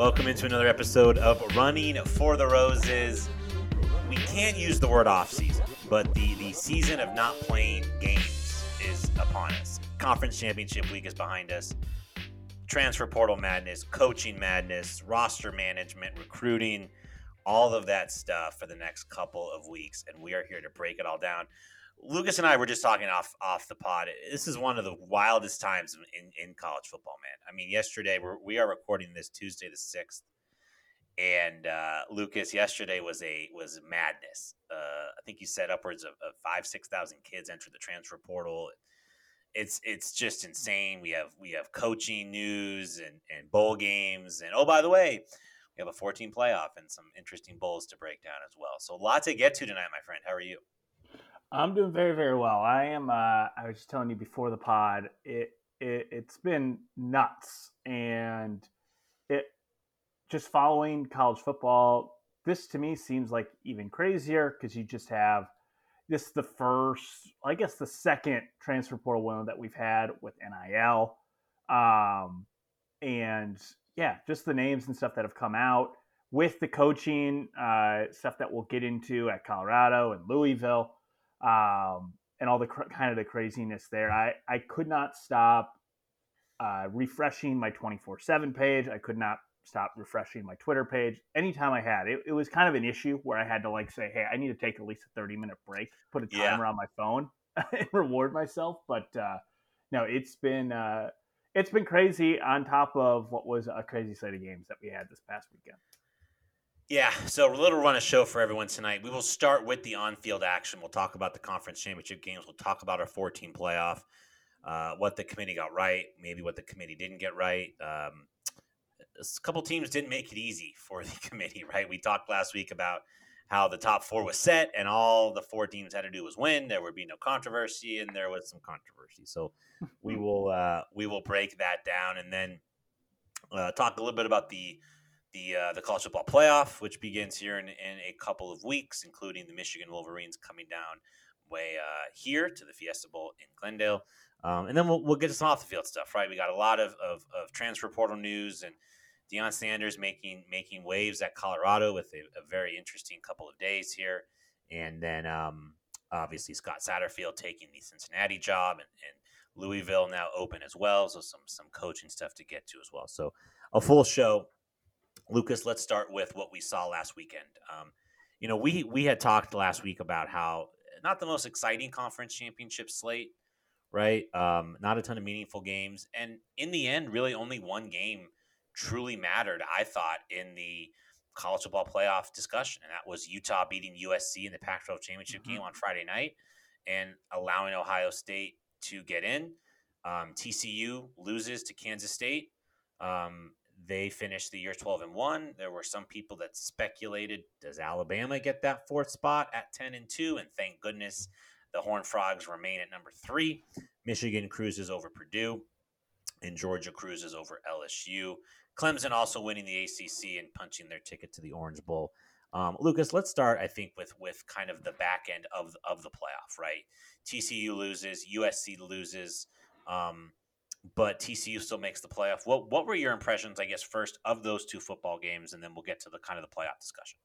Welcome into another episode of Running for the Roses. We can't use the word off season, but the, the season of not playing games is upon us. Conference championship week is behind us. Transfer portal madness, coaching madness, roster management, recruiting, all of that stuff for the next couple of weeks. And we are here to break it all down. Lucas and I were just talking off off the pod. This is one of the wildest times in, in college football, man. I mean, yesterday we're, we are recording this Tuesday the sixth, and uh, Lucas yesterday was a was madness. Uh, I think you said upwards of, of five six thousand kids entered the transfer portal. It's it's just insane. We have we have coaching news and and bowl games, and oh by the way, we have a 14 playoff and some interesting bowls to break down as well. So a lot to get to tonight, my friend. How are you? I'm doing very, very well. I am. Uh, I was just telling you before the pod. It, it it's been nuts, and it just following college football. This to me seems like even crazier because you just have this is the first, I guess, the second transfer portal window that we've had with NIL, um, and yeah, just the names and stuff that have come out with the coaching uh, stuff that we'll get into at Colorado and Louisville um, and all the cr- kind of the craziness there. I, I could not stop uh, refreshing my 24 7 page. I could not stop refreshing my Twitter page anytime I had. It, it was kind of an issue where I had to like say, hey, I need to take at least a 30 minute break, put a timer yeah. on my phone and reward myself. But uh, no, it's been. Uh, it's been crazy on top of what was a crazy slate of games that we had this past weekend. Yeah, so a little run a show for everyone tonight. We will start with the on-field action. We'll talk about the conference championship games. We'll talk about our 14 playoff, uh, what the committee got right, maybe what the committee didn't get right. Um, a couple teams didn't make it easy for the committee, right? We talked last week about how the top four was set, and all the four teams had to do was win. There would be no controversy, and there was some controversy. So we will uh, we will break that down, and then uh, talk a little bit about the the uh, the college football playoff, which begins here in, in a couple of weeks, including the Michigan Wolverines coming down way uh, here to the Fiesta Bowl in Glendale, um, and then we'll, we'll get to some off the field stuff. Right, we got a lot of, of, of transfer portal news and Deion Sanders making making waves at Colorado with a, a very interesting couple of days here, and then um, obviously Scott Satterfield taking the Cincinnati job and, and Louisville now open as well. So some some coaching stuff to get to as well. So a full show Lucas, let's start with what we saw last weekend. Um, you know, we we had talked last week about how not the most exciting conference championship slate, right? Um, not a ton of meaningful games, and in the end, really only one game truly mattered. I thought in the college football playoff discussion, and that was Utah beating USC in the Pac-12 championship mm-hmm. game on Friday night and allowing Ohio State to get in. Um, TCU loses to Kansas State. Um, they finished the year 12 and 1. There were some people that speculated does Alabama get that fourth spot at 10 and 2? And thank goodness the Horned Frogs remain at number 3. Michigan cruises over Purdue and Georgia cruises over LSU. Clemson also winning the ACC and punching their ticket to the Orange Bowl. Um, Lucas, let's start. I think with with kind of the back end of of the playoff, right? TCU loses, USC loses. Um, but TCU still makes the playoff. What what were your impressions, I guess, first of those two football games, and then we'll get to the kind of the playoff discussion.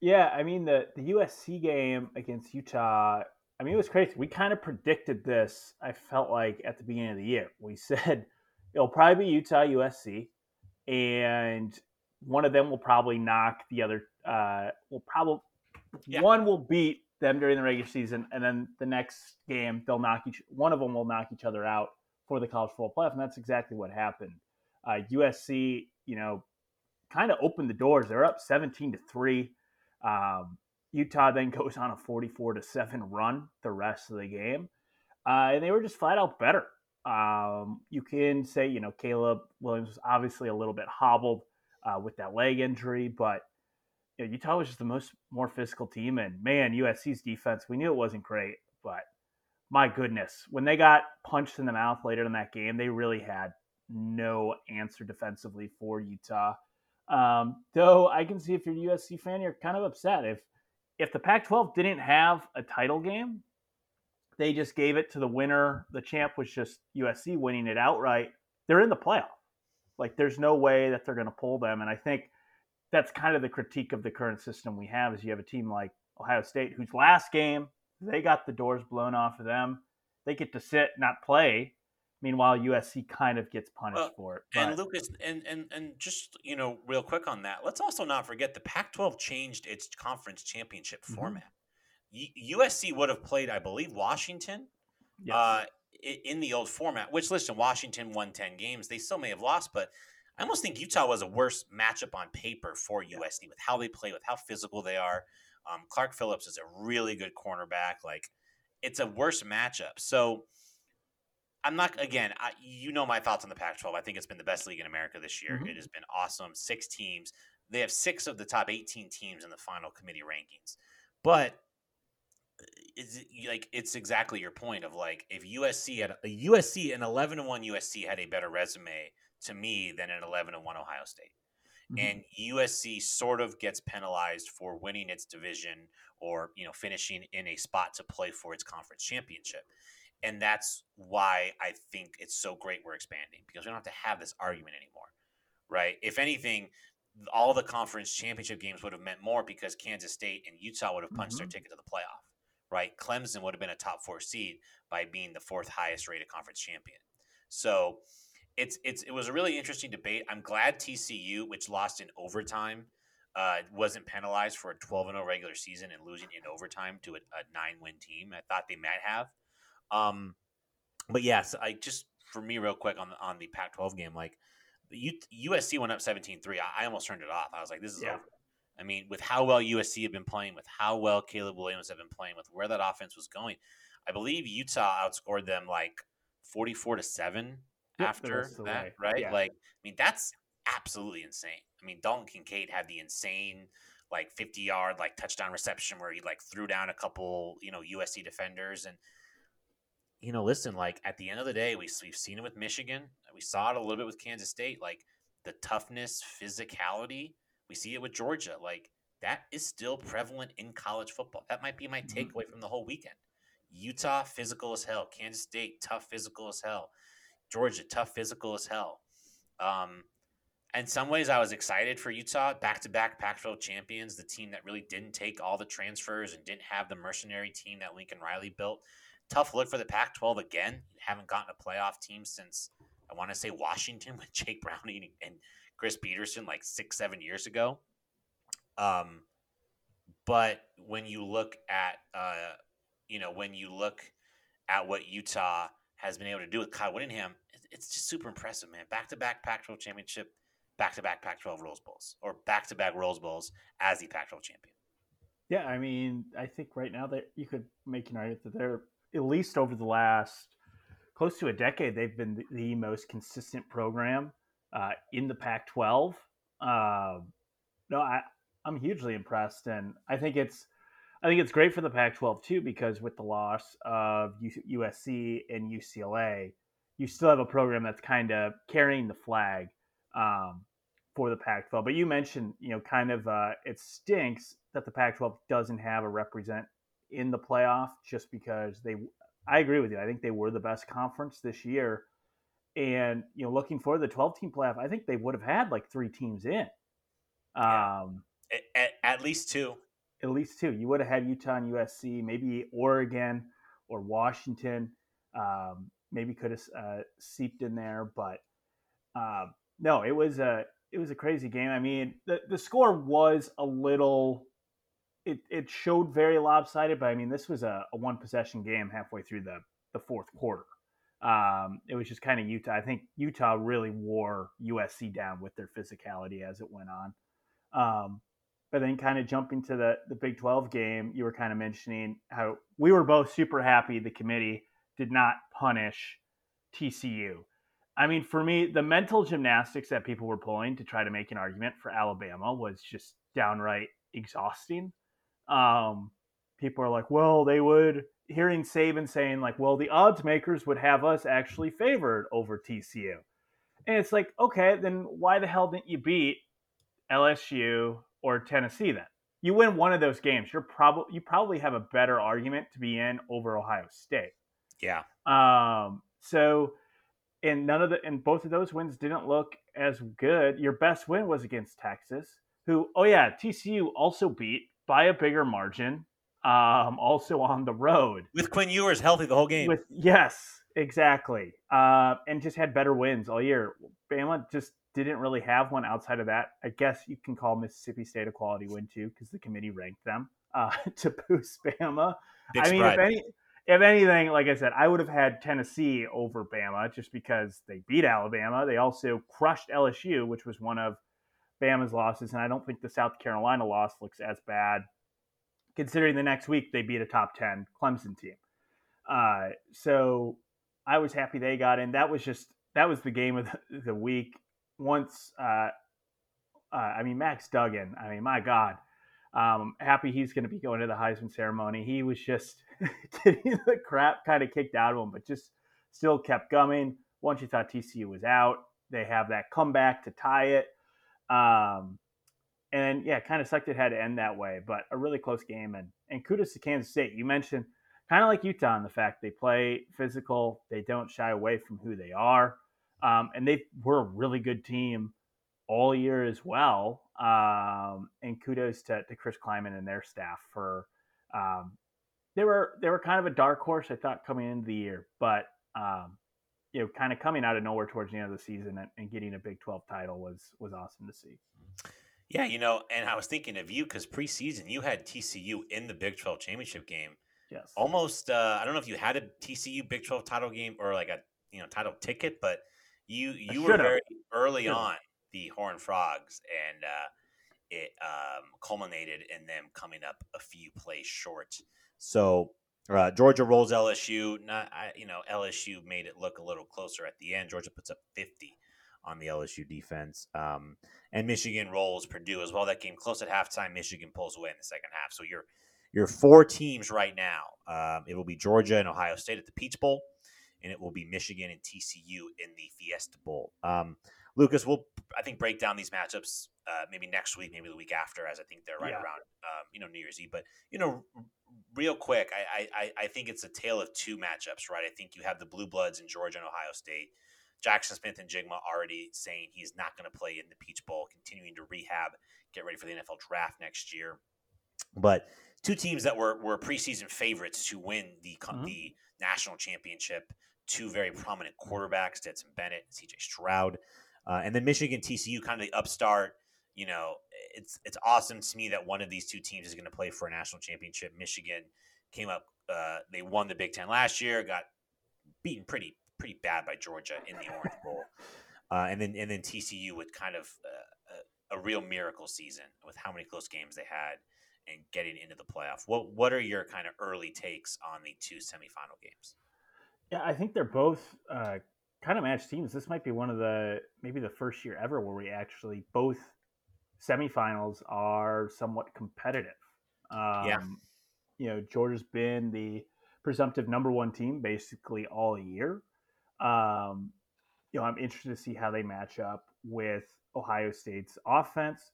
Yeah, I mean the the USC game against Utah. I mean, it was crazy. We kind of predicted this. I felt like at the beginning of the year, we said it'll probably be Utah USC, and one of them will probably knock the other. Uh, will probably yeah. one will beat them during the regular season, and then the next game they'll knock each. One of them will knock each other out for the college football playoff, and that's exactly what happened. Uh, USC, you know, kind of opened the doors. They're up 17 to three. Um, Utah then goes on a 44 to seven run the rest of the game, uh, and they were just flat out better. Um, you can say, you know, Caleb Williams was obviously a little bit hobbled uh, with that leg injury, but you know, Utah was just the most more physical team. And man, USC's defense, we knew it wasn't great, but my goodness, when they got punched in the mouth later in that game, they really had no answer defensively for Utah. Um, though I can see if you're a USC fan, you're kind of upset if if the Pac-12 didn't have a title game, they just gave it to the winner. The champ was just USC winning it outright. They're in the playoff. Like, there's no way that they're going to pull them. And I think that's kind of the critique of the current system we have is you have a team like Ohio State whose last game they got the doors blown off of them. They get to sit, not play. Meanwhile, USC kind of gets punished well, for it. But. And Lucas, and, and and just you know, real quick on that, let's also not forget the Pac-12 changed its conference championship mm-hmm. format. USC would have played, I believe, Washington yes. uh, in the old format. Which, listen, Washington won ten games. They still may have lost, but I almost think Utah was a worse matchup on paper for USC with how they play, with how physical they are. Um, Clark Phillips is a really good cornerback. Like, it's a worse matchup. So, I'm not again. I, you know my thoughts on the Pac-12. I think it's been the best league in America this year. Mm-hmm. It has been awesome. Six teams. They have six of the top 18 teams in the final committee rankings. But it's like it's exactly your point of like if USC had a USC an 11 and 1 USC had a better resume to me than an 11 and 1 Ohio State. Mm-hmm. And USC sort of gets penalized for winning its division or, you know, finishing in a spot to play for its conference championship. And that's why I think it's so great we're expanding because we don't have to have this argument anymore. Right? If anything, all the conference championship games would have meant more because Kansas State and Utah would have punched mm-hmm. their ticket to the playoff right? Clemson would have been a top four seed by being the fourth highest rated conference champion. So it's it's it was a really interesting debate. I'm glad TCU, which lost in overtime, uh, wasn't penalized for a 12 0 regular season and losing in overtime to a, a nine win team. I thought they might have. Um, but yes, I just for me real quick on the on the Pac-12 game, like USC went up 17-3. I, I almost turned it off. I was like, this is yeah. over. I mean, with how well USC had been playing, with how well Caleb Williams had been playing, with where that offense was going, I believe Utah outscored them like forty-four to seven after that, right? Yeah. Like, I mean, that's absolutely insane. I mean, Dalton Kincaid had the insane like fifty-yard like touchdown reception where he like threw down a couple, you know, USC defenders and. You know, listen. Like at the end of the day, we we've seen it with Michigan. We saw it a little bit with Kansas State. Like the toughness, physicality we see it with Georgia. Like that is still prevalent in college football. That might be my mm-hmm. takeaway from the whole weekend. Utah, physical as hell. Kansas State, tough physical as hell. Georgia, tough physical as hell. Um, in some ways, I was excited for Utah, back to back Pac 12 champions, the team that really didn't take all the transfers and didn't have the mercenary team that Lincoln Riley built. Tough look for the Pac 12 again. Haven't gotten a playoff team since, I want to say, Washington with Jake Browning and Chris Petersen like six, seven years ago. Um, but when you look at, uh, you know, when you look at what Utah has been able to do with Kyle Whittingham, it's just super impressive, man. Back to back Pac 12 championship, back to back Pac 12 Rose Bowls, or back to back Rose Bowls as the Pac 12 champion. Yeah, I mean, I think right now that you could make an argument that they're at least over the last close to a decade, they've been the, the most consistent program uh, in the Pac-12. Uh, no, I, I'm hugely impressed, and I think it's I think it's great for the Pac-12 too because with the loss of USC and UCLA, you still have a program that's kind of carrying the flag um, for the Pac-12. But you mentioned, you know, kind of uh, it stinks that the Pac-12 doesn't have a represent in the playoff just because they. I agree with you. I think they were the best conference this year, and you know, looking for the 12 team playoff, I think they would have had like three teams in. Um, at, at, least two. At least two. You would have had Utah and USC, maybe Oregon or Washington. Um, maybe could have uh, seeped in there, but uh, no, it was a it was a crazy game. I mean, the the score was a little. It, it showed very lopsided, but I mean, this was a, a one possession game halfway through the, the fourth quarter. Um, it was just kind of Utah. I think Utah really wore USC down with their physicality as it went on. Um, but then, kind of jumping to the the Big Twelve game, you were kind of mentioning how we were both super happy the committee did not punish TCU. I mean, for me, the mental gymnastics that people were pulling to try to make an argument for Alabama was just downright exhausting. Um, people are like, well, they would hearing Saban saying like, "Well, the odds makers would have us actually favored over TCU," and it's like, okay, then why the hell didn't you beat LSU or Tennessee then? You win one of those games, you're probably you probably have a better argument to be in over Ohio State. Yeah. Um. So and none of the and both of those wins didn't look as good. Your best win was against Texas, who oh yeah, TCU also beat by a bigger margin, um, also on the road with Quinn Ewers healthy the whole game. With yes, exactly, uh, and just had better wins all year. Bama just didn't really have one outside of that. I guess you can call Mississippi State a quality win too because the committee ranked them uh, to boost Bama. Big I mean, if any, if anything, like I said, I would have had Tennessee over Bama just because they beat Alabama. They also crushed LSU, which was one of Bama's losses, and I don't think the South Carolina loss looks as bad, considering the next week they beat a top ten Clemson team. Uh, so I was happy they got in. That was just that was the game of the, week. Once, uh, uh, I mean Max Duggan. I mean, my God, um, happy he's going to be going to the Heisman ceremony. He was just getting the crap kind of kicked out of him, but just still kept coming. Once you thought TCU was out, they have that comeback to tie it. Um, and yeah, kind of sucked it had to end that way, but a really close game. And, and kudos to Kansas State. You mentioned kind of like Utah in the fact they play physical, they don't shy away from who they are. Um, and they were a really good team all year as well. Um, and kudos to, to Chris Klieman and their staff for um, they were they were kind of a dark horse I thought coming into the year, but um, you know, kind of coming out of nowhere towards the end of the season and, and getting a Big Twelve title was was awesome to see. Yeah, you know, and I was thinking of you because preseason you had TCU in the Big Twelve championship game. Yes, Almost, uh, I don't know if you had a TCU Big Twelve title game or like a you know title ticket, but you you were very early on the Horn Frogs, and uh, it um, culminated in them coming up a few plays short. So uh, Georgia rolls LSU. Not I, you know LSU made it look a little closer at the end. Georgia puts up fifty on the LSU defense, um, and Michigan rolls Purdue as well. That game close at halftime. Michigan pulls away in the second half. So you're you're four teams right now. Um, it will be Georgia and Ohio State at the Peach Bowl, and it will be Michigan and TCU in the Fiesta Bowl. Um, Lucas, we'll I think break down these matchups uh, maybe next week, maybe the week after, as I think they're right Yeah. around um, you know New Year's Eve. But you know, real quick, I, I I- think it's a tale of two matchups, right? I think you have the Blue Bloods in Georgia and Ohio State. Jackson Smith-Njigba already saying he's not going to play in the Peach Bowl, continuing to rehab, get ready for the NFL draft next year. But two teams that were were preseason favorites to win the Mhm. the national championship. Two very prominent quarterbacks, Stetson Bennett, and C.J. Stroud, uh, and then Michigan TCU, kind of the upstart. You know, it's it's awesome to me that one of these two teams is going to play for a national championship. Michigan came up, uh, they won the Big Ten last year, got beaten pretty pretty bad by Georgia in the Orange Bowl, uh, and then and then TCU with kind of uh, a, a real miracle season with how many close games they had and getting into the playoff. What what are your kind of early takes on the two semifinal games? Yeah, I think they're both uh, kind of matched teams. This might be one of the maybe the first year ever where we actually both semifinals are somewhat competitive. Um, Yeah. You know, Georgia's been the presumptive number one team basically all year. Um, you know, I'm interested to see how they match up with Ohio State's offense,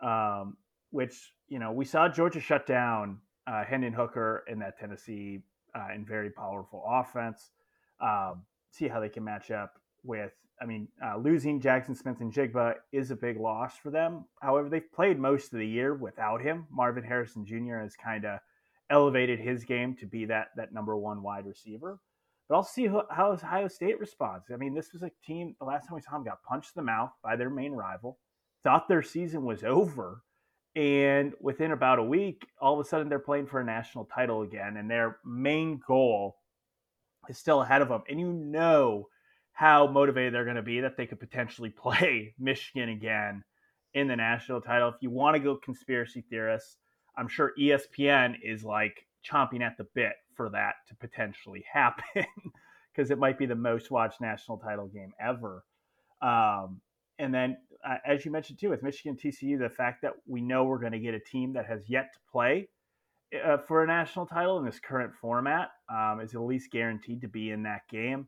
um, which you know we saw Georgia shut down uh, Hendon Hooker in that Tennessee uh, and very powerful offense. Um, see how they can match up with. I mean, uh, losing Jackson Smith-Njigba is a big loss for them. However, they've played most of the year without him. Marvin Harrison Jr. has kind of elevated his game to be that that number one wide receiver. But I'll see how, how Ohio State responds. I mean, this was a team. The last time we saw them got punched in the mouth by their main rival. Thought their season was over, and within about a week, all of a sudden they're playing for a national title again, and their main goal is still ahead of them. And you know how motivated they're going to be that they could potentially play Michigan again in the national title. If you want to go conspiracy theorists, I'm sure ESPN is like chomping at the bit for that to potentially happen because it might be the most watched national title game ever. Um, and then, uh, as you mentioned too, with Michigan TCU, the fact that we know we're going to get a team that has yet to play uh, for a national title in this current format um, is at least guaranteed to be in that game.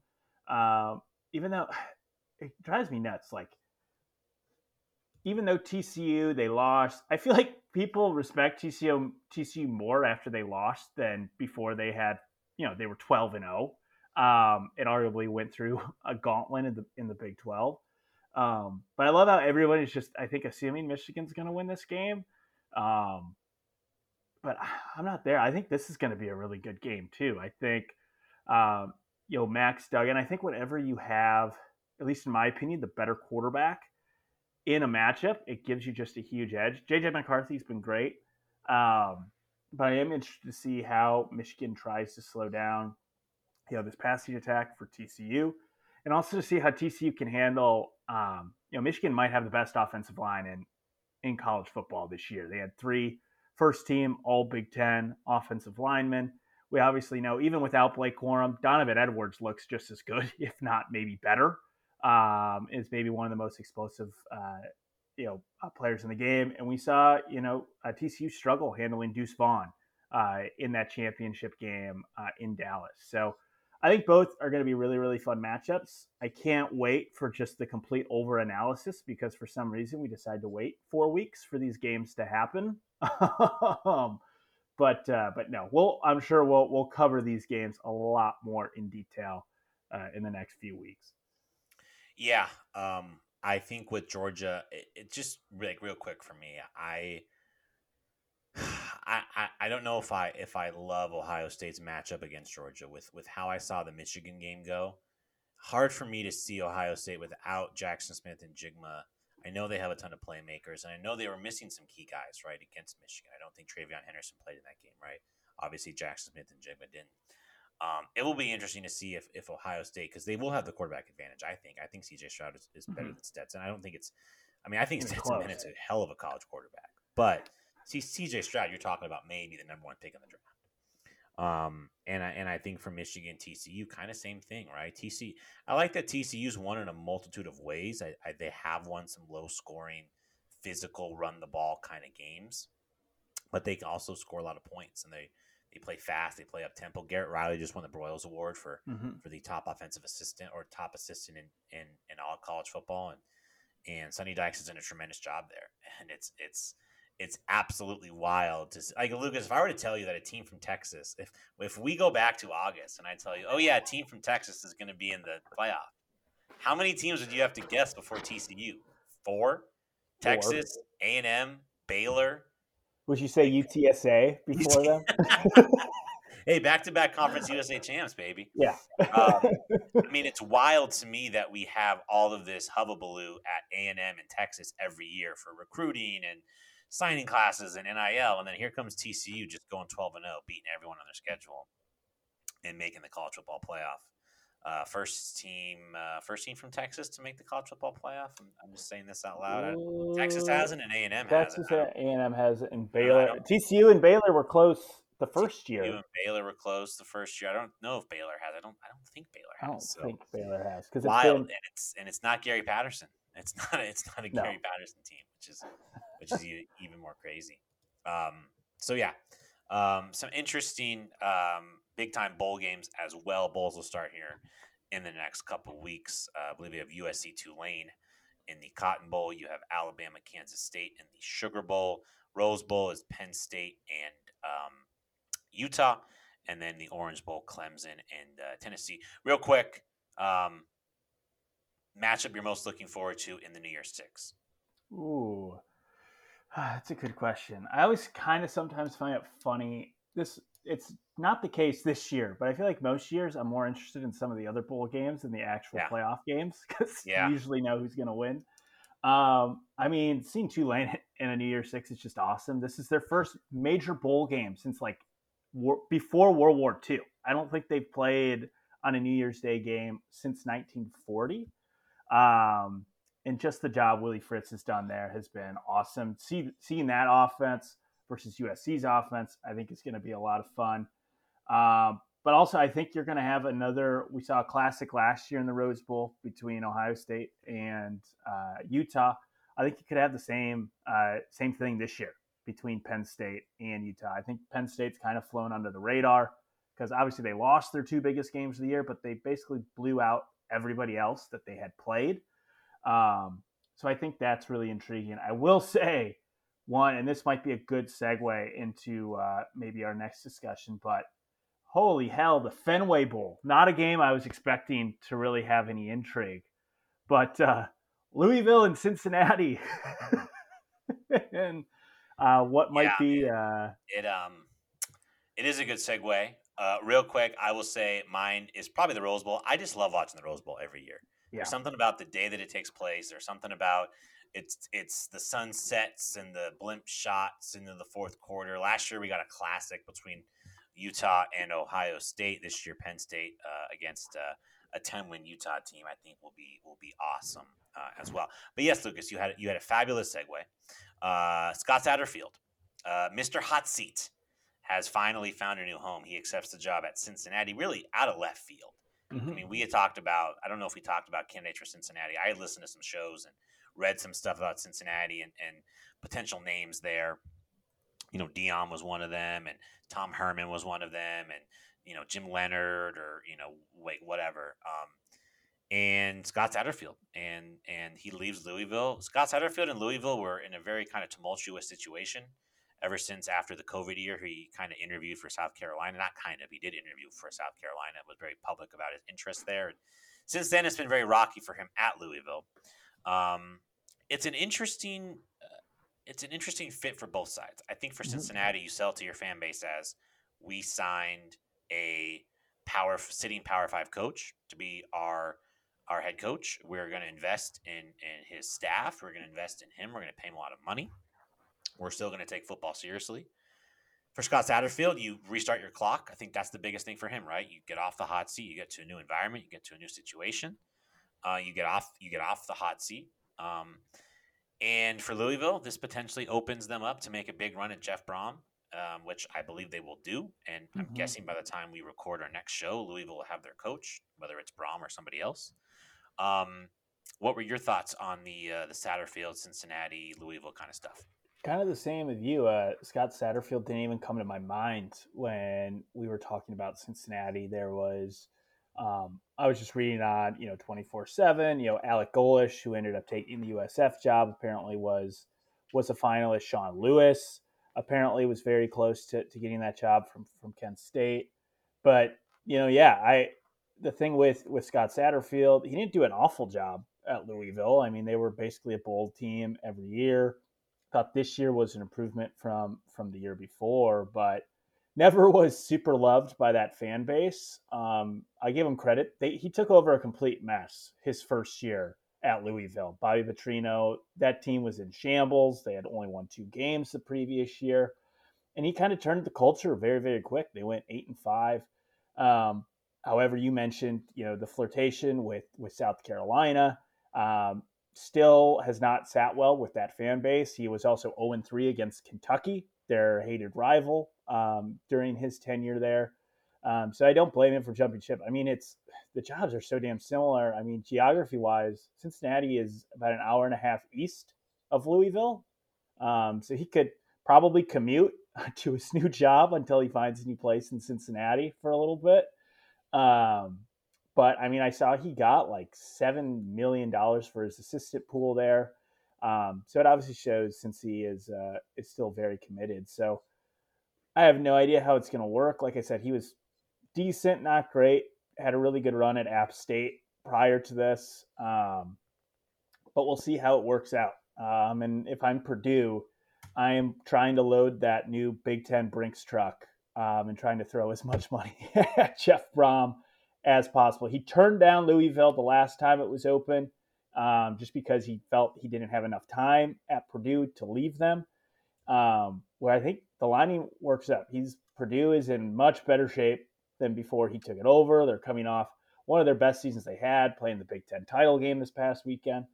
Um, even though it drives me nuts, like even though TCU they lost, I feel like people respect TCU TCU more after they lost than before they had, you know, they were twelve and zero. um, it arguably went through a gauntlet in the in the Big Twelve. Um, but I love how everyone is just I think assuming Michigan's going to win this game. Um, but I'm not there. I think this is going to be a really good game too. I think um, you know Max Duggan. I think whenever you have, at least in my opinion, the better quarterback in a matchup, it gives you just a huge edge. JJ McCarthy's been great, um, but I am interested to see how Michigan tries to slow down, you know, this passing attack for TCU, and also to see how TCU can handle. Um, you know, Michigan might have the best offensive line in in college football this year. They had three first team All Big Ten offensive linemen. We obviously know even without Blake Corum, Donovan Edwards looks just as good, if not maybe better um, is maybe one of the most explosive, uh, you know, uh, players in the game. And we saw, you know, a TCU struggle handling Deuce Vaughn uh, in that championship game uh, in Dallas. So I think both are going to be really, really fun matchups. I can't wait for just the complete over analysis because for some reason we decided to wait four weeks for these games to happen. um, but uh, but no, we'll I'm sure we'll we'll cover these games a lot more in detail uh, in the next few weeks. Yeah, um, I think with Georgia, it, it, just like real quick for me, I, I, I don't know if I if I love Ohio State's matchup against Georgia with with how I saw the Michigan game go. Hard for me to see Ohio State without Jackson Smith-Njigba. I know they have a ton of playmakers, and I know they were missing some key guys right against Michigan. I don't think TreVeyon Henderson played in that game, right? Obviously, Jackson Smith-Njigba didn't. Um, it will be interesting to see if, if Ohio State because they will have the quarterback advantage. I think. I think CJ Stroud is, is better mm-hmm. than Stetson. I don't think it's. I mean, I think it's Stetson Bennett's a hell of a college quarterback, but see CJ Stroud, you're talking about maybe the number one pick in the draft. Um, and I and I think for Michigan TCU, kind of same thing, right? TC, I like that TCU's won in a multitude of ways. I, I they have won some low scoring, physical, run the ball kind of games, but they can also score a lot of points, and they they play fast. They play up tempo. Garrett Riley just won the Broyles Award for mm-hmm. for the top offensive assistant or top assistant in in, in all college football, and and Sonny Dykes has done a tremendous job there. And it's it's it's absolutely wild to like Lucas. If I were to tell you that a team from Texas, if if we go back to August and I tell you, oh yeah, a team from Texas is going to be in the playoff, how many teams would you have to guess before TCU? Four. Texas, A and M, Baylor, would you say UTSA before them? hey, back to back Conference USA champs, baby. Yeah. um, I mean, it's wild to me that we have all of this hubbubaloo at A and M in Texas every year for recruiting and signing classes and NIL, and then here comes TCU just going twelve and zero, oh, beating everyone on their schedule and making the college football playoff uh, first team, uh, first team from Texas to make the college football playoff. I'm, I'm just saying this out loud. Ooh, Texas hasn't, and A and M has. Texas A and M has it, and Baylor, TCU and Baylor were close the first year. TCU and Baylor were close the first year. I don't know if Baylor has. I don't. I don't think Baylor has. I don't so. think Baylor has because it's wild, been... and it's and it's not Gary Patterson. It's not. It's not a no. Gary Patterson team, which is which is even more crazy. Um, so yeah, um, some interesting um, big time bowl games as well. Bowls will start here in the next couple weeks. Uh, I believe we have USC Tulane in the Cotton Bowl. You have Alabama, Kansas State in the Sugar Bowl. Rose Bowl is Penn State and um, Utah, and then the Orange Bowl, Clemson and uh, Tennessee. Real quick, um, matchup you're most looking forward to in the New Year's Six? Ooh, that's a good question. I always kind of sometimes find it funny. This it's not the case this year, but I feel like most years I'm more interested in some of the other bowl games than the actual yeah. playoff games because yeah. you usually know who's going to win. Um, I mean, seeing Tulane in a New Year's Six is just awesome. This is their first major bowl game since like war- before World War II. I don't think they've played on a New Year's Day game since 1940. Um, and just the job Willie Fritz has done there has been awesome. See, seeing that offense versus USC's offense, I think is going to be a lot of fun. Um, but also, I think you're going to have another. We saw a classic last year in the Rose Bowl between Ohio State and uh, Utah. I think you could have the same uh, same thing this year between Penn State and Utah. I think Penn State's kind of flown under the radar because obviously they lost their two biggest games of the year, but they basically blew out everybody else that they had played. Um, so I think that's really intriguing. I will say one, and this might be a good segue into uh, maybe our next discussion, but holy hell, the Fenway Bowl. Not a game I was expecting to really have any intrigue. But uh, Louisville and Cincinnati. and uh, what might yeah, be. Uh, it, um, it is a good segue. Uh, real quick, I will say mine is probably the Rose Bowl. I just love watching the Rose Bowl every year. Yeah. There's something about the day that it takes place. There's something about it's it's the sun sets and the blimp shots into the fourth quarter. Last year we got a classic between Utah and Ohio State. This year, Penn State uh, against uh, a ten win Utah team, I think will be will be awesome uh, as well. But yes, Lucas, you had you had a fabulous segue. Uh, Scott Satterfield, uh, Mr. Hot Seat, has finally found a new home. He accepts the job at Cincinnati, really out of left field. Mm-hmm. I mean, we had talked about. I don't know if we talked about candidates for Cincinnati. I had listened to some shows and read some stuff about Cincinnati and, and potential names there. You know, Deion was one of them, and Tom Herman was one of them, and you know Jim Leonhard or you know wait whatever. Um, and Scott Satterfield, and and he leaves Louisville. Scott Satterfield and Louisville were in a very kind of tumultuous situation ever since after the COVID year. He kind of interviewed for South Carolina, not kind of, he did interview for South Carolina. Was very public about his interest there. And since then, it's been very rocky for him at Louisville. Um, it's an interesting, uh, it's an interesting fit for both sides. I think for mm-hmm. Cincinnati, you sell to your fan base as we signed a power sitting power five coach to be our our head coach. We're going to invest in in his staff. We're going to invest in him. We're going to pay him a lot of money. We're still going to take football seriously. For Scott Satterfield, you restart your clock. I think that's the biggest thing for him, right? You get off the hot seat, you get to a new environment, you get to a new situation. Uh, you get off you get off the hot seat. Um, and for Louisville, this potentially opens them up to make a big run at Jeff Brohm, um, which I believe they will do. And mm-hmm. I'm guessing by the time we record our next show, Louisville will have their coach, whether it's Brohm or somebody else. Um, what were your thoughts on the uh, the Satterfield, Cincinnati, Louisville kind of stuff? Kind of the same with you. Uh, Scott Satterfield didn't even come to my mind when we were talking about Cincinnati. There was um, I was just reading on, you know, 24 seven, you know, Alec Golesh, who ended up taking the USF job, apparently was, was a finalist. Sean Lewis apparently was very close to, to getting that job from, from Kent State. But, you know, yeah, I, the thing with, with Scott Satterfield, he didn't do an awful job at Louisville. I mean, they were basically a bold team every year. Thought this year was an improvement from, from the year before, but, never was super loved by that fan base. Um, I give him credit. They, he took over a complete mess his first year at Louisville. Bobby Petrino, that team was in shambles. They had only won two games the previous year. And he kind of turned the culture very, very quick. They went eight and five. Um, however, you mentioned, you know, the flirtation with with South Carolina. Um, still has not sat well with that fan base. He was also 0 3 against Kentucky, their hated rival um, during his tenure there. Um, so I don't blame him for jumping ship. I mean, it's the jobs are so damn similar. I mean, geography wise, Cincinnati is about an hour and a half east of Louisville. Um, so he could probably commute to his new job until he finds a new place in Cincinnati for a little bit. Um, but I mean, I saw he got like seven million dollars for his assistant pool there. Um, so it obviously shows since he is uh, is still very committed. So I have no idea how it's going to work. Like I said, he was decent, not great. Had a really good run at App State prior to this, um, but we'll see how it works out. Um, and if I'm Purdue, I am trying to load that new Big Ten Brinks truck um, and trying to throw as much money at Jeff Brohm as possible. He turned down Louisville the last time it was open um, just because he felt he didn't have enough time at Purdue to leave them. Um, where I think the lining works up. He's Purdue is in much better shape than before he took it over. They're coming off one of their best seasons they had, playing the Big Ten title game this past weekend.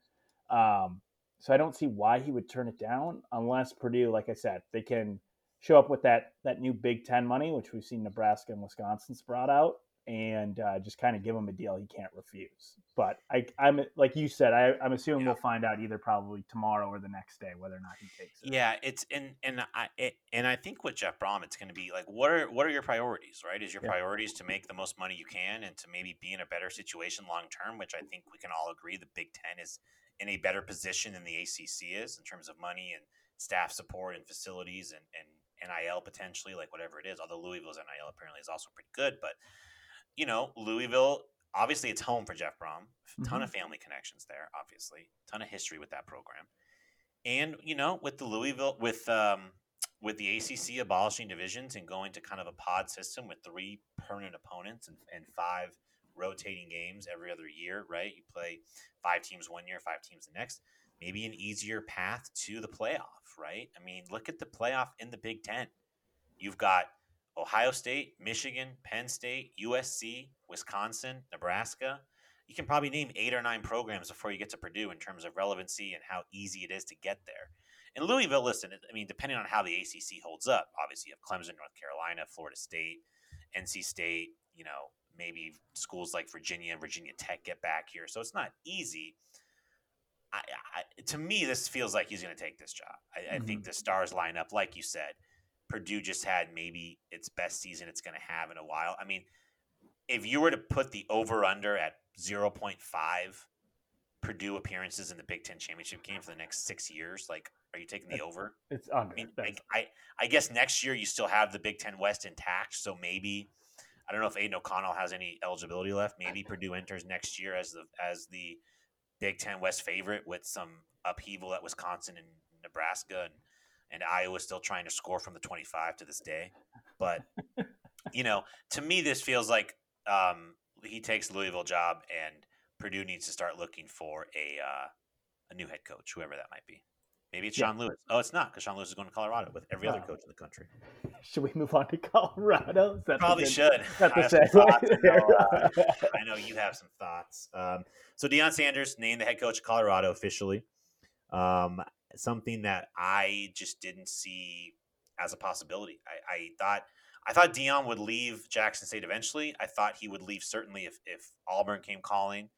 Um, so I don't see why he would turn it down unless Purdue, like I said, they can show up with that that new Big Ten money, which we've seen Nebraska and Wisconsin's brought out, and uh, just kind of give him a deal he can't refuse. But I, am like you said, I, am assuming yeah. we'll find out either probably tomorrow or the next day whether or not he takes it. Yeah, it's and and I it, and I think with Jeff Brohm, it's going to be like, what are what are your priorities? Right? Is your yeah. priorities to make the most money you can and to maybe be in a better situation long term? Which I think we can all agree the Big Ten is in a better position than the ACC is in terms of money and staff support and facilities and and NIL potentially, like whatever it is. Although Louisville's NIL apparently is also pretty good, but you know, Louisville obviously it's home for Jeff Brohm. A ton mm-hmm. of family connections there, obviously, ton of history with that program, and you know, with the Louisville with um, with the ACC abolishing divisions and going to kind of a pod system with three permanent opponents and, and five rotating games every other year, right? You play five teams one year, five teams the next. Maybe an easier path to the playoff, right? I mean, look at the playoff in the Big Ten. You've got Ohio State, Michigan, Penn State, USC, Wisconsin, Nebraska. You can probably name eight or nine programs before you get to Purdue in terms of relevancy and how easy it is to get there. And Louisville, listen, I mean, depending on how the ACC holds up, obviously you have Clemson, North Carolina, Florida State, NC State, you know, maybe schools like Virginia and Virginia Tech get back here. So it's not easy. I, I, to me, this feels like he's going to take this job. I, mm-hmm. I, think mm-hmm. the stars line up, like you said. Purdue just had maybe its best season it's going to have in a while. I mean, if you were to put the over under at 0.5 Purdue appearances in the Big Ten championship game for the next six years, like, are you taking the over? It's under. I, mean, I, I, I guess next year you still have the Big Ten West intact, so maybe I don't know if Aidan O'Connell has any eligibility left. Maybe Purdue enters next year as the as the Big Ten West favorite with some upheaval at Wisconsin and Nebraska and and Iowa still trying to score from the 25 to this day. But you know, to me, this feels like um, he takes Louisville job, and Purdue needs to start looking for a uh, a new head coach, whoever that might be. Maybe it's yeah. Sean Lewis. Oh, it's not because Sean Lewis is going to Colorado with every other coach in the country. Should we move on to Colorado? Probably good, should. That's I, I, know, uh, I know you have some thoughts. Um, so Deion Sanders named the head coach of Colorado officially. Um, something that I just didn't see as a possibility. I, I thought I thought Deion would leave Jackson State eventually. I thought he would leave certainly if if Auburn came calling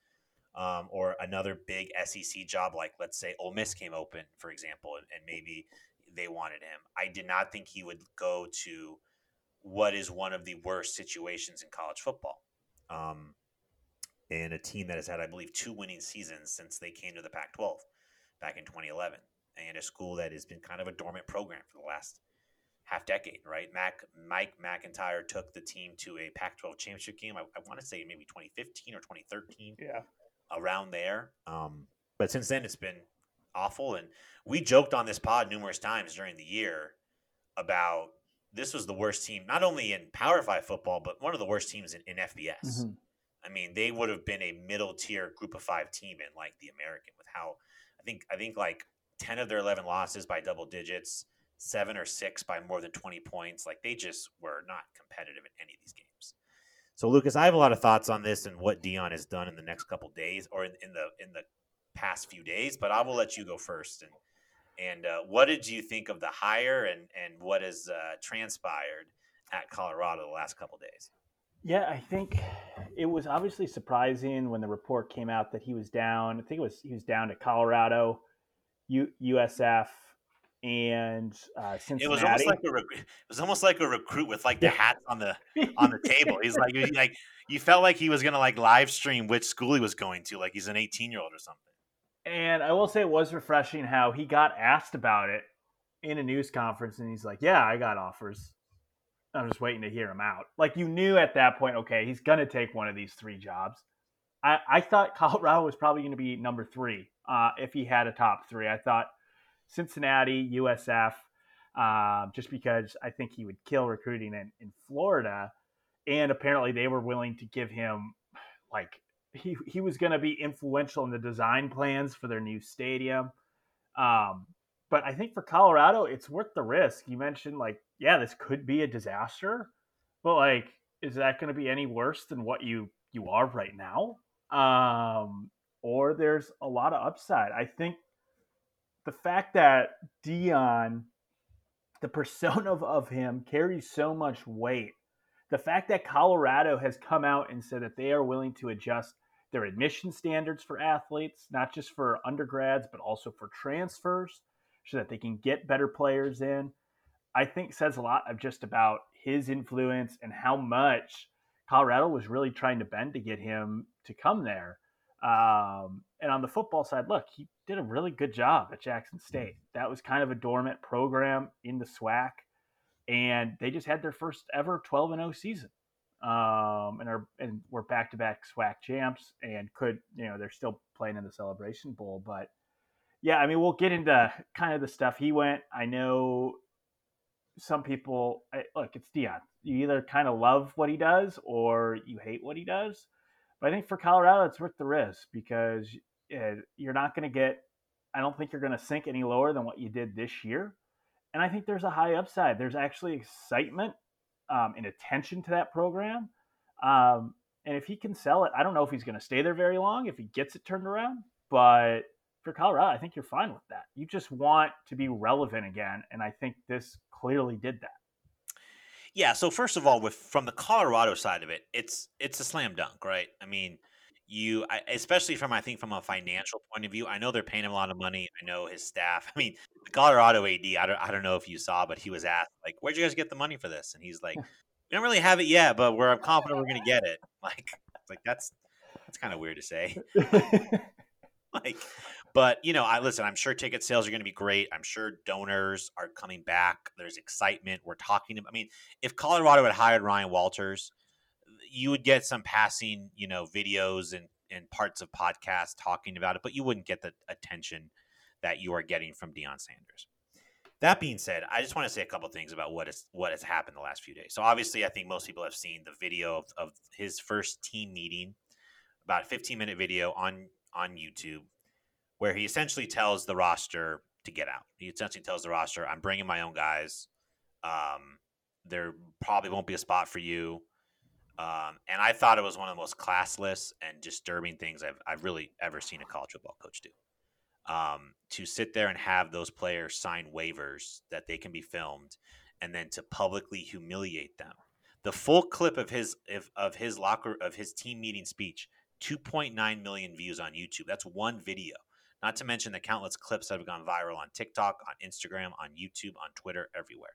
um, or another big SEC job, like let's say Ole Miss came open, for example, and, and maybe they wanted him. I did not think he would go to what is one of the worst situations in college football. Um, and a team that has had, I believe, two winning seasons since they came to the Pac 12 back in 2011, and a school that has been kind of a dormant program for the last half decade, right? Mac Mike MacIntyre took the team to a Pac 12 championship game. I, I want to say maybe 2015 or 2013. Yeah around there. Um, but since then, it's been awful. And we joked on this pod numerous times during the year about this was the worst team, not only in Power Five football, but one of the worst teams in, in FBS. Mm-hmm. I mean, they would have been a middle tier Group of Five team in like the American, with how I think I think like ten of their eleven losses by double digits, seven or six by more than twenty points. Like they just were not competitive in any of these games. So, Lucas, I have a lot of thoughts on this and what Deion has done in the next couple days or in, in, the in the past few days. But I will let you go first. And and uh, what did you think of the hire and and what has uh, transpired at Colorado the last couple days? Yeah, I think it was obviously surprising when the report came out that he was down. I think it was he was down to Colorado, U, USF, and uh, Cincinnati. It was almost like a rec- it was almost like a recruit with like the hats on the on the table. He's like like you felt like he was gonna like live stream which school he was going to, like he's an eighteen year old or something. And I will say it was refreshing how he got asked about it in a news conference, and he's like, "Yeah, I got offers. I'm just waiting to hear him out." Like you knew at that point, okay, he's gonna take one of these three jobs. I, I thought Colorado was probably going to be number three uh, if he had a top three. I thought Cincinnati, USF, uh, just because I think he would kill recruiting in, in Florida. And apparently they were willing to give him like he, he was going to be influential in the design plans for their new stadium. Um, but I think for Colorado, it's worth the risk. You mentioned like, yeah, this could be a disaster, but like, is that going to be any worse than what you you are right now? Um, or there's a lot of upside. I think the fact that Deion, the persona of, of him carries so much weight. The fact that Colorado has come out and said that they are willing to adjust their admission standards for athletes, not just for undergrads, but also for transfers, so that they can get better players in, I think says a lot of just about his influence and how much Colorado was really trying to bend to get him to come there. Um, and on the football side, look, he did a really good job at Jackson State. That was kind of a dormant program in the SWAC. and they just had their first ever 12 and 0 season. Um, and are and we're back to back SWAC champs, and could you know they're still playing in the Celebration Bowl, but yeah, I mean we'll get into kind of the stuff he went. I know some people I, look, it's Deion. You either kind of love what he does or you hate what he does. But I think for Colorado, it's worth the risk because uh, you're not going to get. I don't think you're going to sink any lower than what you did this year. And I think there's a high upside. There's actually excitement um, and attention to that program. Um, and if he can sell it, I don't know if he's going to stay there very long if he gets it turned around. But for Colorado, I think you're fine with that. You just want to be relevant again, and I think this clearly did that. Yeah. So first of all, with from the Colorado side of it, it's it's a slam dunk, right? I mean, you I, especially from I think from a financial point of view, I know they're paying him a lot of money. I know his staff. I mean, the Colorado AD. I don't I don't know if you saw, but he was asked like, "Where'd you guys get the money for this?" And he's like, "We don't really have it yet, but we're I'm confident we're going to get it." Like, like that's that's kind of weird to say. like but you know, I listen. I'm sure ticket sales are going to be great. I'm sure donors are coming back. There's excitement. We're talking. I mean, if Colorado had hired Ryan Walters, you would get some passing, you know, videos and and parts of podcasts talking about it, but you wouldn't get the attention that you are getting from Deion Sanders. That being said, I just want to say a couple things about what is what has happened the last few days. So obviously, I think most people have seen the video of, of his first team meeting, about a 15 minute video on on YouTube where he essentially tells the roster to get out. He essentially tells the roster, "I'm bringing my own guys. Um, there probably won't be a spot for you." Um, and I thought it was one of the most classless and disturbing things I've, I've really ever seen a college football coach do. Um, to sit there and have those players sign waivers that they can be filmed, and then to publicly humiliate them. The full clip of his of, of his locker of his team meeting speech, 2.9 million views on YouTube. That's one video. Not to mention the countless clips that have gone viral on TikTok, on Instagram, on YouTube, on Twitter, everywhere.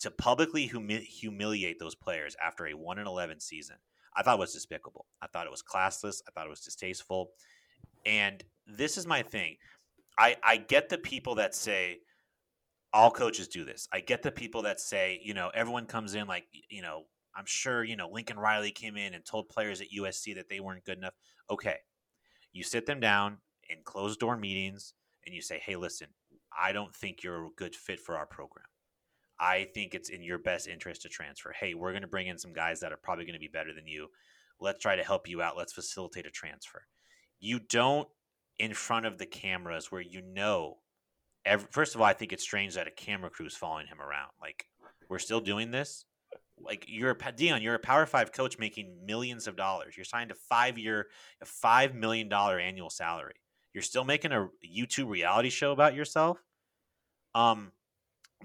To publicly humi- humiliate those players after a 1 in 11 season, I thought was despicable. I thought it was classless. I thought it was distasteful. And this is my thing. I, I get the people that say, all coaches do this. I get the people that say, you know, everyone comes in like, you know, I'm sure, you know, Lincoln Riley came in and told players at USC that they weren't good enough. Okay. You sit them down, in closed door meetings and you say, hey, listen, I don't think you're a good fit for our program. I think it's in your best interest to transfer. Hey, we're going to bring in some guys that are probably going to be better than you. Let's try to help you out. Let's facilitate a transfer. You don't in front of the cameras where you know. Every, first of all, I think it's strange that a camera crew is following him around. Like, we're still doing this. Like you're a Deion, you're a Power Five coach making millions of dollars. You're signed a five year, a five million dollar annual salary. You're still making a YouTube reality show about yourself. Um,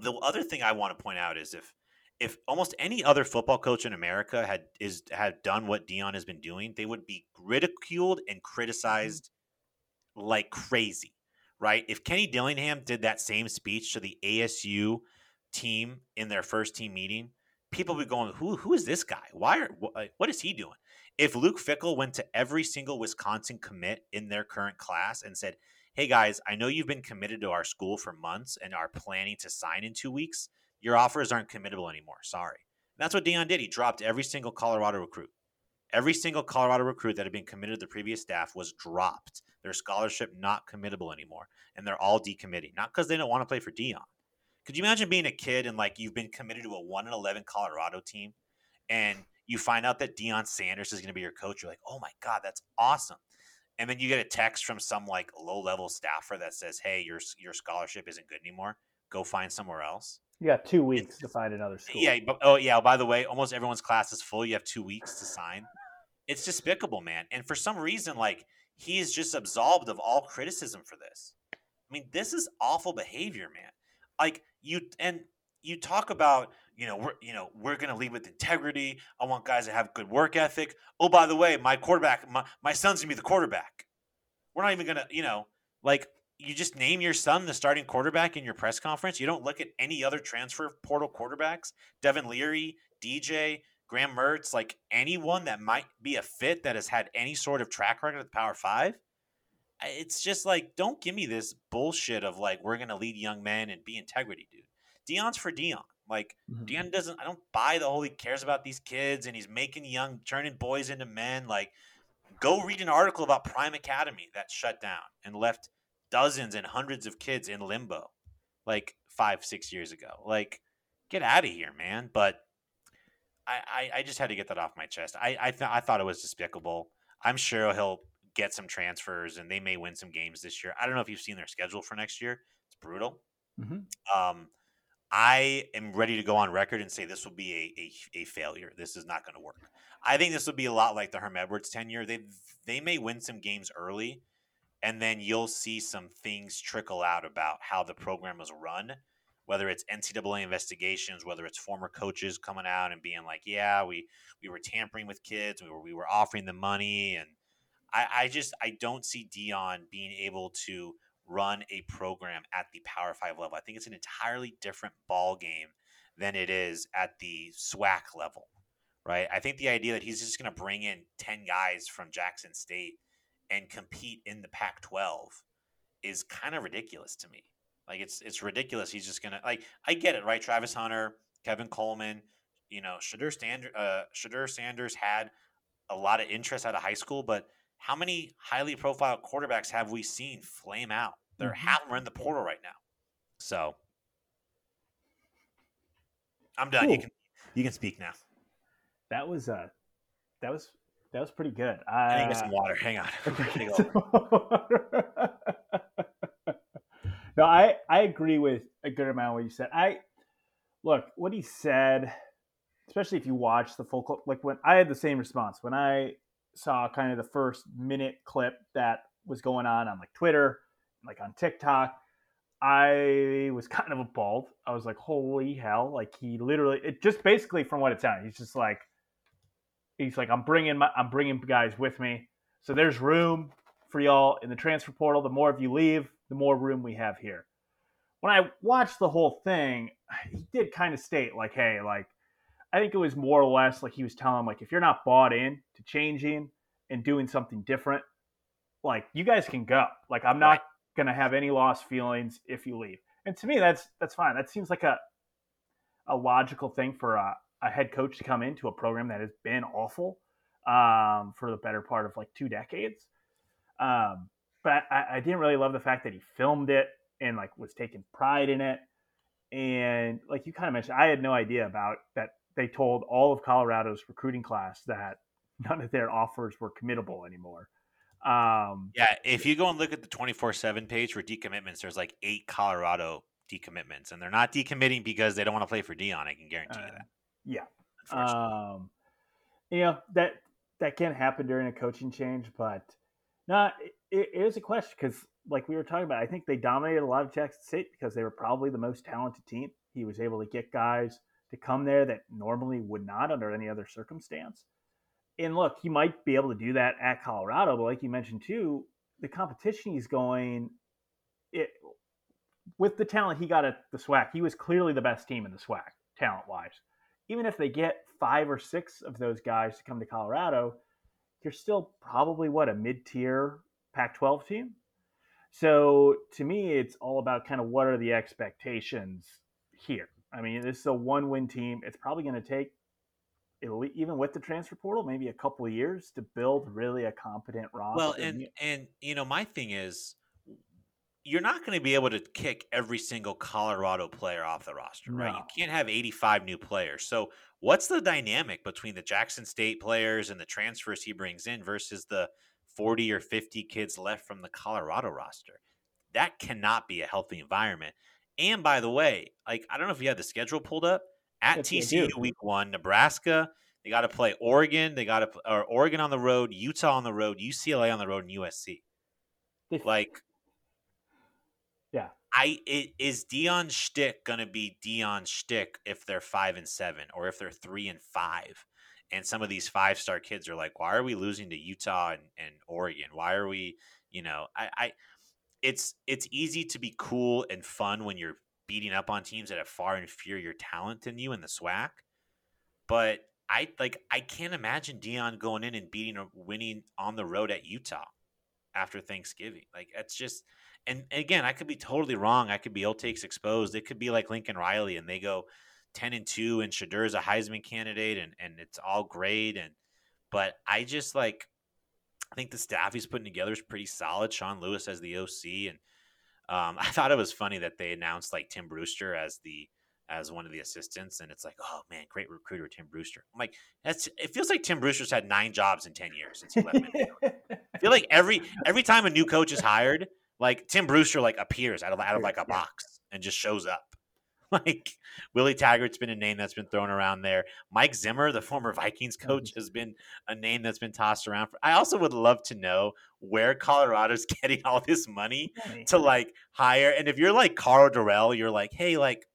the other thing I want to point out is if if almost any other football coach in America had is had done what Deion has been doing, they would be ridiculed and criticized like crazy, right? If Kenny Dillingham did that same speech to the ASU team in their first team meeting, people would be going, "Who who is this guy? Why are what is he doing?" If Luke Fickell went to every single Wisconsin commit in their current class and said, Hey guys, I know you've been committed to our school for months and are planning to sign in two weeks. Your offers aren't committable anymore. Sorry. And that's what Deion did. He dropped every single Colorado recruit. Every single Colorado recruit that had been committed to the previous staff was dropped. Their scholarship not committable anymore. And they're all decommitting. Not because they don't want to play for Deion. Could you imagine being a kid and like you've been committed to a 1 in 11 Colorado team and you find out that Deion Sanders is going to be your coach. You're like, oh my God, that's awesome. And then you get a text from some like low level staffer that says, hey, your, your scholarship isn't good anymore. Go find somewhere else. You got two weeks it's, to find another school. Yeah. But, oh, yeah. By the way, almost everyone's class is full. You have two weeks to sign. It's despicable, man. And for some reason, like, he's just absolved of all criticism for this. I mean, this is awful behavior, man. Like, you, and you talk about you know, we're you know we're gonna lead with integrity. I want guys that have good work ethic. Oh, by the way, my quarterback, my, my son's gonna be the quarterback. We're not even gonna, you know, like you just name your son the starting quarterback in your press conference. You don't look at any other transfer portal quarterbacks, Devin Leary, DJ, Graham Mertz, like anyone that might be a fit that has had any sort of track record at Power Five. It's just like, don't give me this bullshit of like we're gonna lead young men and be integrity, dude. Deion's for Deion. Like mm-hmm. Doesn't. I don't buy the whole he cares about these kids and he's making young, turning boys into men. Like, go read an article about Prime Academy that shut down and left dozens and hundreds of kids in limbo, like five, six years ago. Like, get out of here, man. But I, I, I just had to get that off my chest. I, I, th- I thought it was despicable. I'm sure he'll get some transfers and they may win some games this year. I don't know if you've seen their schedule for next year. It's brutal. Mm-hmm. Um, I am ready to go on record and say this will be a, a, a failure. This is not going to work. I think this will be a lot like the Herm Edwards tenure. They they may win some games early, and then you'll see some things trickle out about how the program was run. Whether it's NCAA investigations, whether it's former coaches coming out and being like, "Yeah, we we were tampering with kids, we were we were offering them money," and I, I just I don't see Deion being able to run a program at the Power Five level. I think it's an entirely different ball game than it is at the SWAC level, right? I think the idea that he's just going to bring in ten guys from Jackson State and compete in the Pac-12 is kind of ridiculous to me. Like it's it's ridiculous. He's just gonna like I get it, right? Travis Hunter, Kevin Coleman, you know, Shedeur Sanders, uh, Shedeur Sanders had a lot of interest out of high school, but how many highly profile quarterbacks have we seen flame out? They're mm-hmm. half are in the portal right now. So I'm done. Cool. You can you can speak now. That was uh that was that was pretty good. Uh, I need get some water. Hang on. no, I I agree with a good amount of what you said. I look what he said, especially if you watch the full clip. like when I had the same response when I saw kind of the first minute clip that was going on on like Twitter, like on TikTok, I was kind of appalled. I was like, "Holy hell!" Like he literally, it just basically from what it sounded, he's just like, he's like, "I'm bringing my, I'm bringing guys with me." So there's room for y'all in the transfer portal. The more of you leave, the more room we have here. When I watched the whole thing, he did kind of state like, "Hey, like I think it was more or less like he was telling him, like, if you're not bought in to changing and doing something different, like you guys can go. Like I'm not right. gonna have any lost feelings if you leave. And to me, that's that's fine. That seems like a a logical thing for a, a head coach to come into a program that has been awful um, for the better part of like two decades. Um, but I, I didn't really love the fact that he filmed it and like was taking pride in it. And like you kind of mentioned, I had no idea about that they told all of Colorado's recruiting class that none of their offers were committable anymore. Um, yeah, if you go and look at the 24 7 page for decommitments, there's like eight Colorado decommitments, and they're not decommitting because they don't want to play for Deion. I can guarantee uh, you that. Yeah. Um, you know, that that can happen during a coaching change, but no, it, it is a question because, like we were talking about, I think they dominated a lot of Jackson State because they were probably the most talented team. He was able to get guys to come there that normally would not under any other circumstance. And look, he might be able to do that at Colorado, but like you mentioned too, the competition he's going it with the talent he got at the SWAC, he was clearly the best team in the SWAC, talent wise. Even if they get five or six of those guys to come to Colorado, you're still probably what a mid tier Pac 12 team. So to me, it's all about kind of what are the expectations here. I mean, this is a one win team. It's probably going to take, even with the transfer portal, maybe a couple of years to build really a competent roster. Well, and, and, you know, my thing is, you're not going to be able to kick every single Colorado player off the roster, right? No. You can't have 85 new players. So, what's the dynamic between the Jackson State players and the transfers he brings in versus the 40 or 50 kids left from the Colorado roster? That cannot be a healthy environment. And by the way, like I don't know if you had the schedule pulled up at yes, TCU week one, Nebraska. They got to play Oregon. They got to or Oregon on the road, Utah on the road, UCLA on the road, and USC. like, yeah, I it, is Deion Shtick gonna be Deion Shtick if they're five and seven or if they're three and five? And some of these five star kids are like, why are we losing to Utah and, and Oregon? Why are we, you know, I, I it's it's easy to be cool and fun when you're beating up on teams that have far inferior talent than you in the SWAC. But I like I can't imagine Deion going in and beating or winning on the road at Utah after Thanksgiving. Like it's just and again, I could be totally wrong. I could be old takes exposed. It could be like Lincoln Riley and they go ten and two, and Shedeur is a Heisman candidate, and and it's all great. And but I just like, I think the staff he's putting together is pretty solid. Sean Lewis as the OC, and um, I thought it was funny that they announced like Tim Brewster as the as one of the assistants, and it's like, oh man, great recruiter Tim Brewster. I'm like, that's it feels like Tim Brewster's had nine jobs in ten years since he left. I feel like every every time a new coach is hired, like Tim Brewster like appears out of out of like a box and just shows up. Like Willie Taggart's been a name that's been thrown around there. Mike Zimmer, the former Vikings oh, coach, has been a name that's been tossed around. For, I also would love to know where Colorado's getting all this money to like hire. And if you're like Karl Dorrell, you're like, hey, like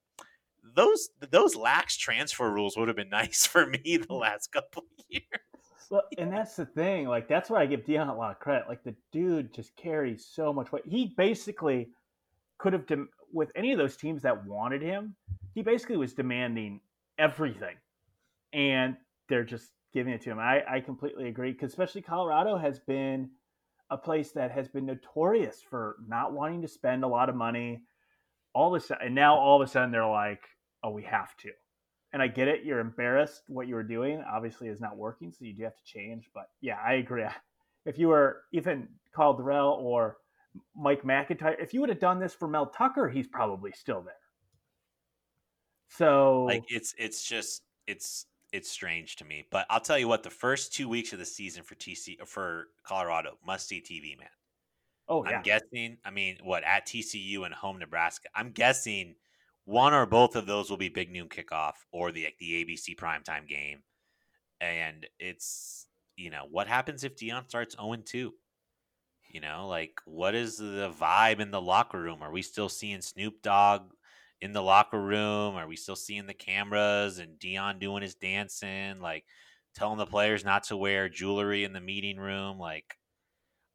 those those lax transfer rules would have been nice for me the mm-hmm. last couple years. Well, and that's the thing. Like that's where I give Deion a lot of credit. Like the dude just carries so much weight. He basically could have with any of those teams that wanted him. He basically was demanding everything, and they're just giving it to him. I, I completely agree because especially Colorado has been a place that has been notorious for not wanting to spend a lot of money. All of a sudden, and now all of a sudden they're like, "Oh, we have to." and I get it. You're embarrassed what you were doing. Obviously, is not working, so you do have to change. But yeah, I agree. If you were even Karl Dorrell or Mike MacIntyre. if you would have done this for Mel Tucker, he's probably still there. So like it's it's just it's it's strange to me. But I'll tell you what, the first two weeks of the season for TC for Colorado must see TV, man. Oh yeah. I'm guessing. I mean, what at TCU and home Nebraska? I'm guessing one or both of those will be big noon kickoff or the the ABC primetime game. And it's you know, what happens if Deion starts 0 2? You know, like what is the vibe in the locker room? Are we still seeing Snoop Dogg in the locker room? Are we still seeing the cameras and Deion doing his dancing? Like telling the players not to wear jewelry in the meeting room? Like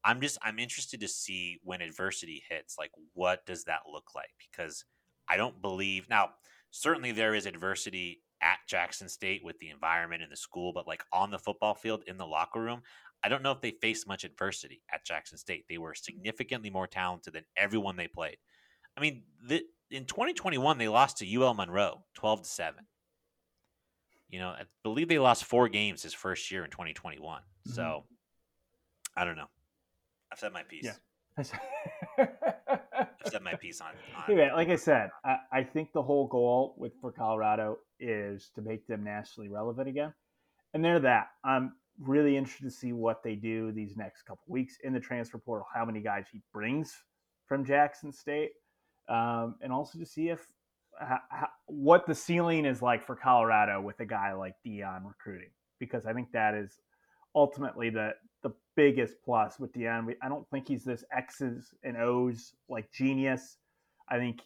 I'm just I'm interested to see when adversity hits, like what does that look like? Because I don't believe now. Certainly, there is adversity at Jackson State with the environment in the school, but like on the football field in the locker room, I don't know if they faced much adversity at Jackson State. They were significantly more talented than everyone they played. I mean, the, in 2021 they lost to UL Monroe 12 to 7. You know, I believe they lost 4 games his first year in 2021. Mm-hmm. So, I don't know. I've said my piece. Yeah. set my piece on. on. Yeah, like I said, I, I, think the whole goal with for Colorado is to make them nationally relevant again, and they're that. I'm really interested to see what they do these next couple weeks in the transfer portal. How many guys he brings from Jackson State, um, and also to see if how, what the ceiling is like for Colorado with a guy like Deion recruiting, because I think that is ultimately the the biggest plus with Deion. I don't think he's this X's and O's like genius. I think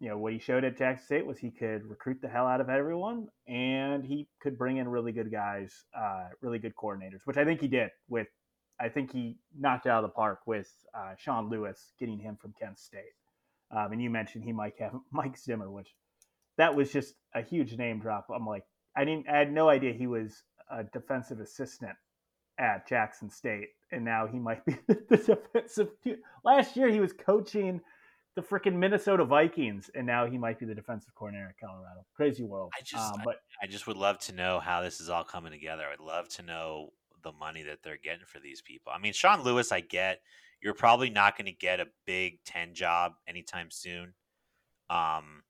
you know what he showed at Jackson State was he could recruit the hell out of everyone, and he could bring in really good guys, uh, really good coordinators, which I think he did. With I think he knocked it out of the park with uh, Sean Lewis getting him from Kent State. Um, and you mentioned he might have Mike Zimmer, which that was just a huge name drop. I'm like, I didn't, I had no idea he was a defensive assistant at Jackson State, and now he might be the defensive. Last year he was coaching the freaking Minnesota Vikings, and now he might be the defensive coordinator at Colorado. Crazy world. I just, um, but I, I, just would love to know how this is all coming together. I'd love to know the money that they're getting for these people. I mean, Sean Lewis, I get. You're probably not going to get a Big Ten job anytime soon. Um,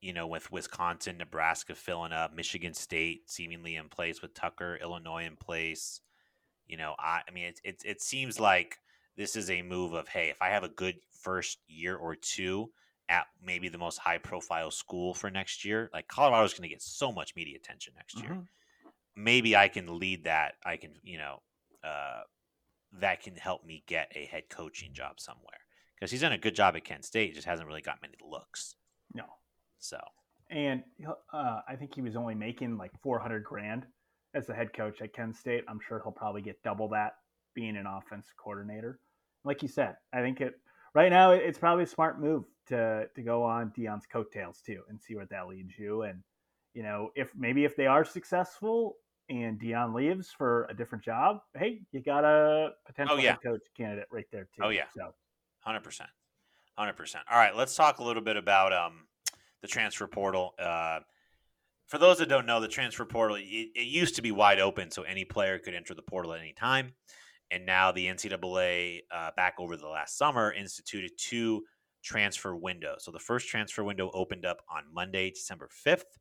you know, with Wisconsin, Nebraska filling up, Michigan State seemingly in place with Tucker, Illinois in place. You know, I, I mean, it, it, it seems like this is a move of, hey, if I have a good first year or two at maybe the most high profile school for next year, like Colorado's going to get so much media attention next mm-hmm. year. Maybe I can lead that. I can, you know, uh, that can help me get a head coaching job somewhere because he's done a good job at Kent State. Just hasn't really got many looks. No. So. And uh, I think he was only making like four hundred grand as the head coach at Kent State. I'm sure he'll probably get double that being an offense coordinator. Like you said, I think it right now it's probably a smart move to to go on Deion's coattails too and see where that leads you. And you know, if maybe if they are successful and Deion leaves for a different job, hey, you got a potential oh, yeah. head coach candidate right there too. Oh yeah, so hundred percent, hundred percent. All right, let's talk a little bit about um the transfer portal. Uh, for those that don't know, the transfer portal it, it, used to be wide open, so any player could enter the portal at any time. And now the NCAA, uh, back over the last summer, instituted two transfer windows. So the first transfer window opened up on Monday, December fifth.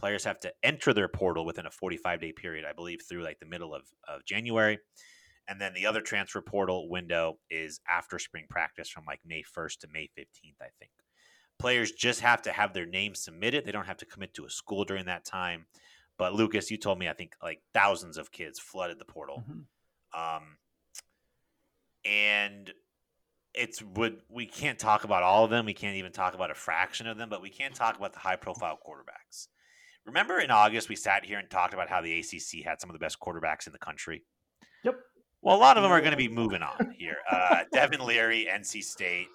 Players have to enter their portal within a 45 day period, I believe, through like the middle of, of January. And then the other transfer portal window is after spring practice from like May 1st to May 15th, I think. Players just have to have their name submitted. They don't have to commit to a school during that time. But Lucas, you told me I think like thousands of kids flooded the portal. Mm-hmm. Um, and it's would we can't talk about all of them. We can't even talk about a fraction of them, but we can talk about the high profile quarterbacks. Remember in August we sat here and talked about how the ACC had some of the best quarterbacks in the country. Yep. Well, a lot of them are going to be moving on here. Uh, Devin Leary, NC State,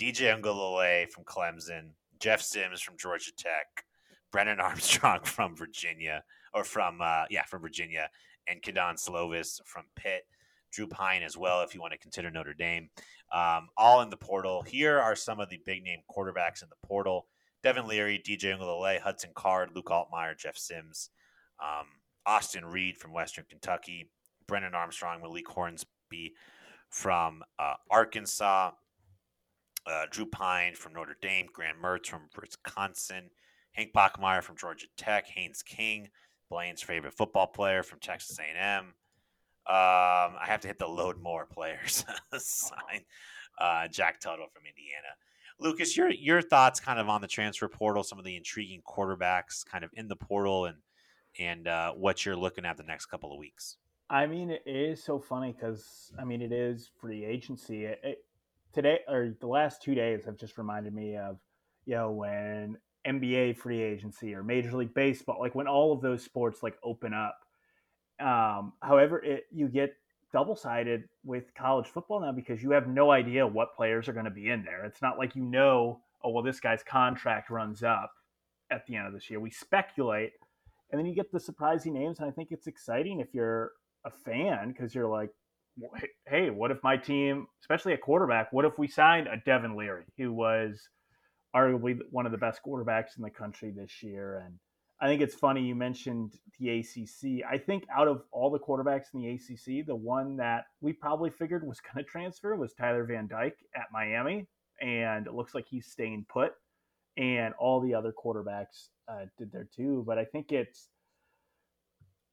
DJ Uiagalelei from Clemson, Jeff Sims from Georgia Tech, Brennan Armstrong from Virginia, or from uh, yeah from Virginia, and Kedon Slovis from Pitt. Drew Pyne as well, if you want to consider Notre Dame. Um, all in the portal. Here are some of the big name quarterbacks in the portal: Devin Leary, DJ Uiagalelei, Hudson Card, Luke Altmyer, Jeff Sims, um, Austin Reed from Western Kentucky, Brennan Armstrong, Malik Hornsby from uh, Arkansas, uh, Drew Pyne from Notre Dame, Graham Mertz from Wisconsin, Hank Bachmeier from Georgia Tech, Haynes King, Blaine's favorite football player from Texas A&M. Um, I have to hit the load more players sign. Uh, Jack Tuttle from Indiana. Lucas, your your thoughts kind of on the transfer portal, some of the intriguing quarterbacks kind of in the portal, and and uh, what you're looking at the next couple of weeks. I mean, it is so funny because I mean, it is free agency. It, it, today or the last two days have just reminded me of you know when NBA free agency or Major League Baseball, like when all of those sports like open up um, however, it, you get double sided with college football now because you have no idea what players are going to be in there. It's not like you know, oh, well, this guy's contract runs up at the end of this year. We speculate, and then you get the surprising names. And I think it's exciting if you're a fan because you're like, hey, what if my team, especially a quarterback, what if we signed a Devin Leary, who was arguably one of the best quarterbacks in the country this year? And I think it's funny you mentioned the ACC. I think out of all the quarterbacks in the ACC, the one that we probably figured was going to transfer was Tyler Van Dyke at Miami, and it looks like he's staying put. And all the other quarterbacks uh, did there too. But I think it's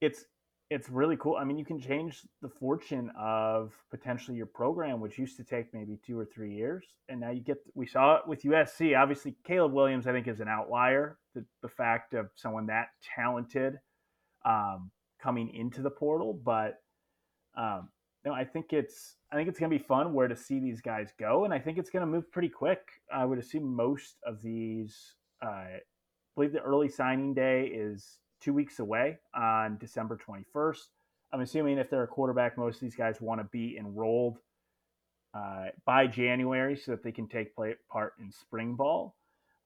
it's it's really cool. I mean, you can change the fortune of potentially your program, which used to take maybe two or three years, and now you get. We saw it with USC. Obviously, Caleb Williams, I think, is an outlier. The, the fact of someone that talented um, coming into the portal, but um, no, I think it's I think it's going to be fun where to see these guys go, and I think it's going to move pretty quick. I would assume most of these. Uh, I believe the early signing day is two weeks away on December 21st. I'm assuming if they're a quarterback, most of these guys want to be enrolled uh, by January so that they can take play, part in spring ball.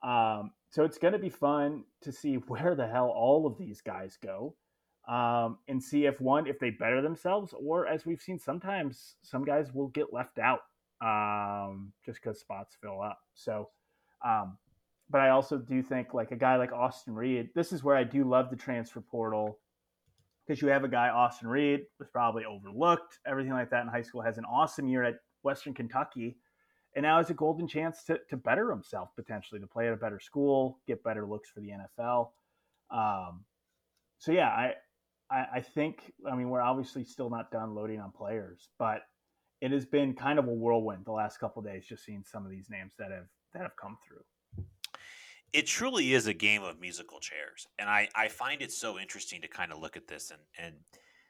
Um, so it's going to be fun to see where the hell all of these guys go um, and see if one, if they better themselves, or as we've seen sometimes, some guys will get left out um, just because spots fill up. So um, but I also do think like a guy like Austin Reed, this is where I do love the transfer portal because you have a guy, Austin Reed, was probably overlooked, everything like that in high school, has an awesome year at Western Kentucky, and now is a golden chance to, to better himself potentially, to play at a better school, get better looks for the NFL. Um, so yeah, I, I, I think I mean we're obviously still not done loading on players, but it has been kind of a whirlwind the last couple days, just seeing some of these names that have that have come through it truly is a game of musical chairs and i i find it so interesting to kind of look at this and and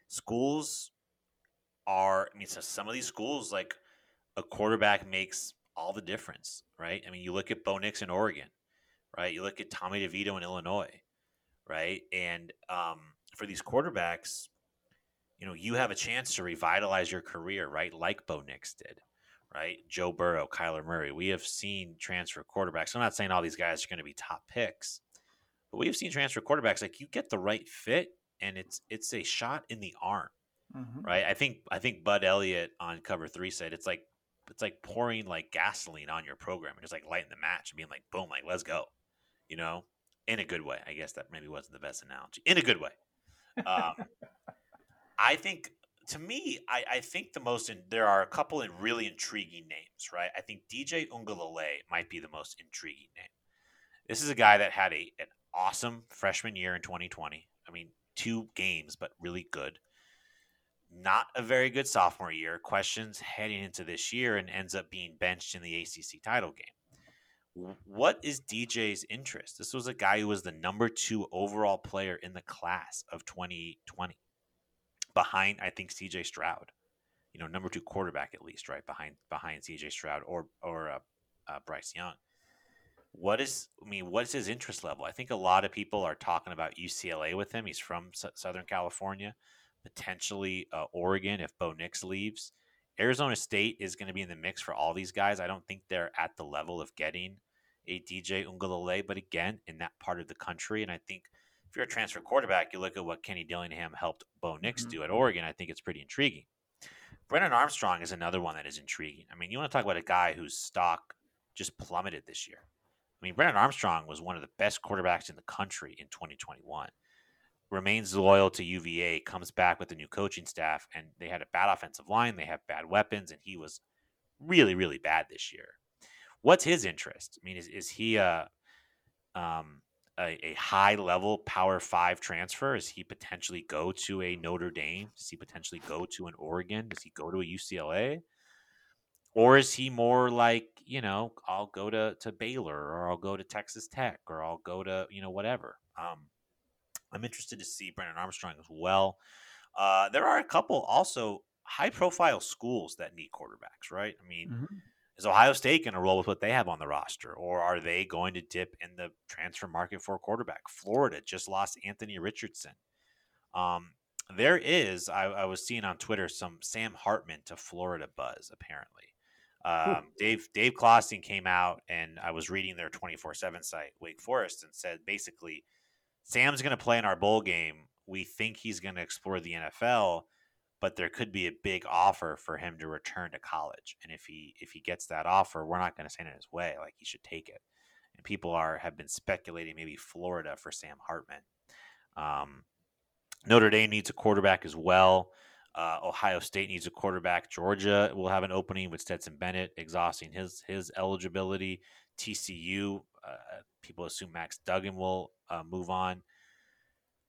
schools are i mean so some of these schools like a quarterback makes all the difference right? I mean you look at bo nix in oregon right? You look at tommy devito in illinois right? And um, for these quarterbacks you know you have a chance to revitalize your career right like bo nix did right? Joe Burrow, Kyler Murray. We have seen transfer quarterbacks. I'm not saying all these guys are going to be top picks, but we have seen transfer quarterbacks like you get the right fit and it's it's a shot in the arm. Mm-hmm. Right? I think I think Bud Elliott on cover 3 said it's like it's like pouring like gasoline on your program and just like lighting the match and being like boom like let's go. You know? in a good way. I guess that maybe wasn't the best analogy. In a good way. Um, I think to me, I, I think the most in, there are a couple of really intriguing names, right? I think DJ Uiagalelei might be the most intriguing name. This is a guy that had a an awesome freshman year in 2020. I mean, two games, but really good. Not a very good sophomore year. Questions heading into this year and ends up being benched in the ACC title game. What is DJ's interest? This was a guy who was the number two overall player in the class of 2020 behind I think CJ Stroud. You know, number two quarterback at least, right behind behind CJ Stroud or or uh, uh, Bryce Young. What is I mean? What is his interest level? I think a lot of people are talking about UCLA with him. He's from S- Southern California, potentially uh, Oregon if Bo Nix leaves. Arizona State is going to be in the mix for all these guys. I don't think they're at the level of getting a DJ Uiagalelei, but again, in that part of the country, and I think if you're a transfer quarterback, you look at what Kenny Dillingham helped Bo Nix mm-hmm. do at Oregon. I think it's pretty intriguing. Brennan Armstrong is another one that is intriguing. I mean, you want to talk about a guy whose stock just plummeted this year. I mean, Brennan Armstrong was one of the best quarterbacks in the country in 2021. Remains loyal to UVA, comes back with the new coaching staff, and they had a bad offensive line. They have bad weapons, and he was really, really bad this year. What's his interest? I mean, is, is he a um, a, a, high level power five transfer? Does he potentially go to a Notre Dame? Does he potentially go to an Oregon? Does he go to a UCLA? Or is he more like, you know, I'll go to, to Baylor or I'll go to Texas Tech or I'll go to, you know, whatever. Um, I'm interested to see Brennan Armstrong as well. Uh, there are a couple also high profile schools that need quarterbacks, right? I mean, mm-hmm is Ohio State going to roll with what they have on the roster, or are they going to dip in the transfer market for a quarterback? Florida just lost Anthony Richardson. Um, there is, I, I, was seeing on Twitter some Sam Hartman to Florida buzz. Apparently, um, Dave Dave Clawson came out, and I was reading their twenty four seven site, Wake Forest, and said basically, Sam's going to play in our bowl game. We think he's going to explore the NFL but there could be a big offer for him to return to college. And if he if he gets that offer, we're not going to stand in his way. Like he should take it. And people are have been speculating maybe Florida for Sam Hartman. Um, Notre Dame needs a quarterback as well. Uh, Ohio State needs a quarterback. Georgia will have an opening with Stetson Bennett exhausting his his eligibility. TCU, uh, people assume Max Duggan will uh, move on.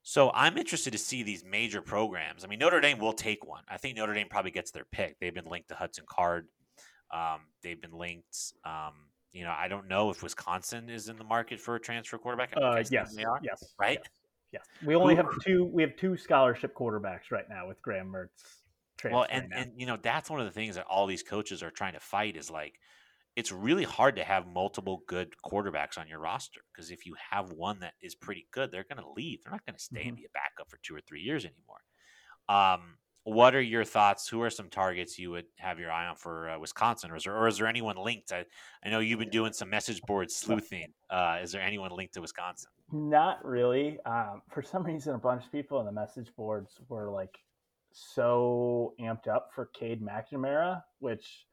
So I'm interested to see these major programs. I mean, Notre Dame will take one. I think Notre Dame probably gets their pick. They've been linked to Hudson Card. Um, they've been linked. Um, you know, I don't know if Wisconsin is in the market for a transfer quarterback. Uh, yes, they are. Yes, right. Yes. yes. We only have two. We have two scholarship quarterbacks right now with Graham Mertz. Well, and and you know that's one of the things that all these coaches are trying to fight is like it's really hard to have multiple good quarterbacks on your roster because if you have one that is pretty good, they're going to leave. They're not going to stay mm-hmm. and be a backup for two or three years anymore. Um, what are your thoughts? Who are some targets you would have your eye on for uh, Wisconsin, or is, there, or is there anyone linked? I, I know you've been doing some message board sleuthing. Uh, is there anyone linked to Wisconsin? Not really. Um, for some reason, a bunch of people on the message boards were like so amped up for Cade McNamara, which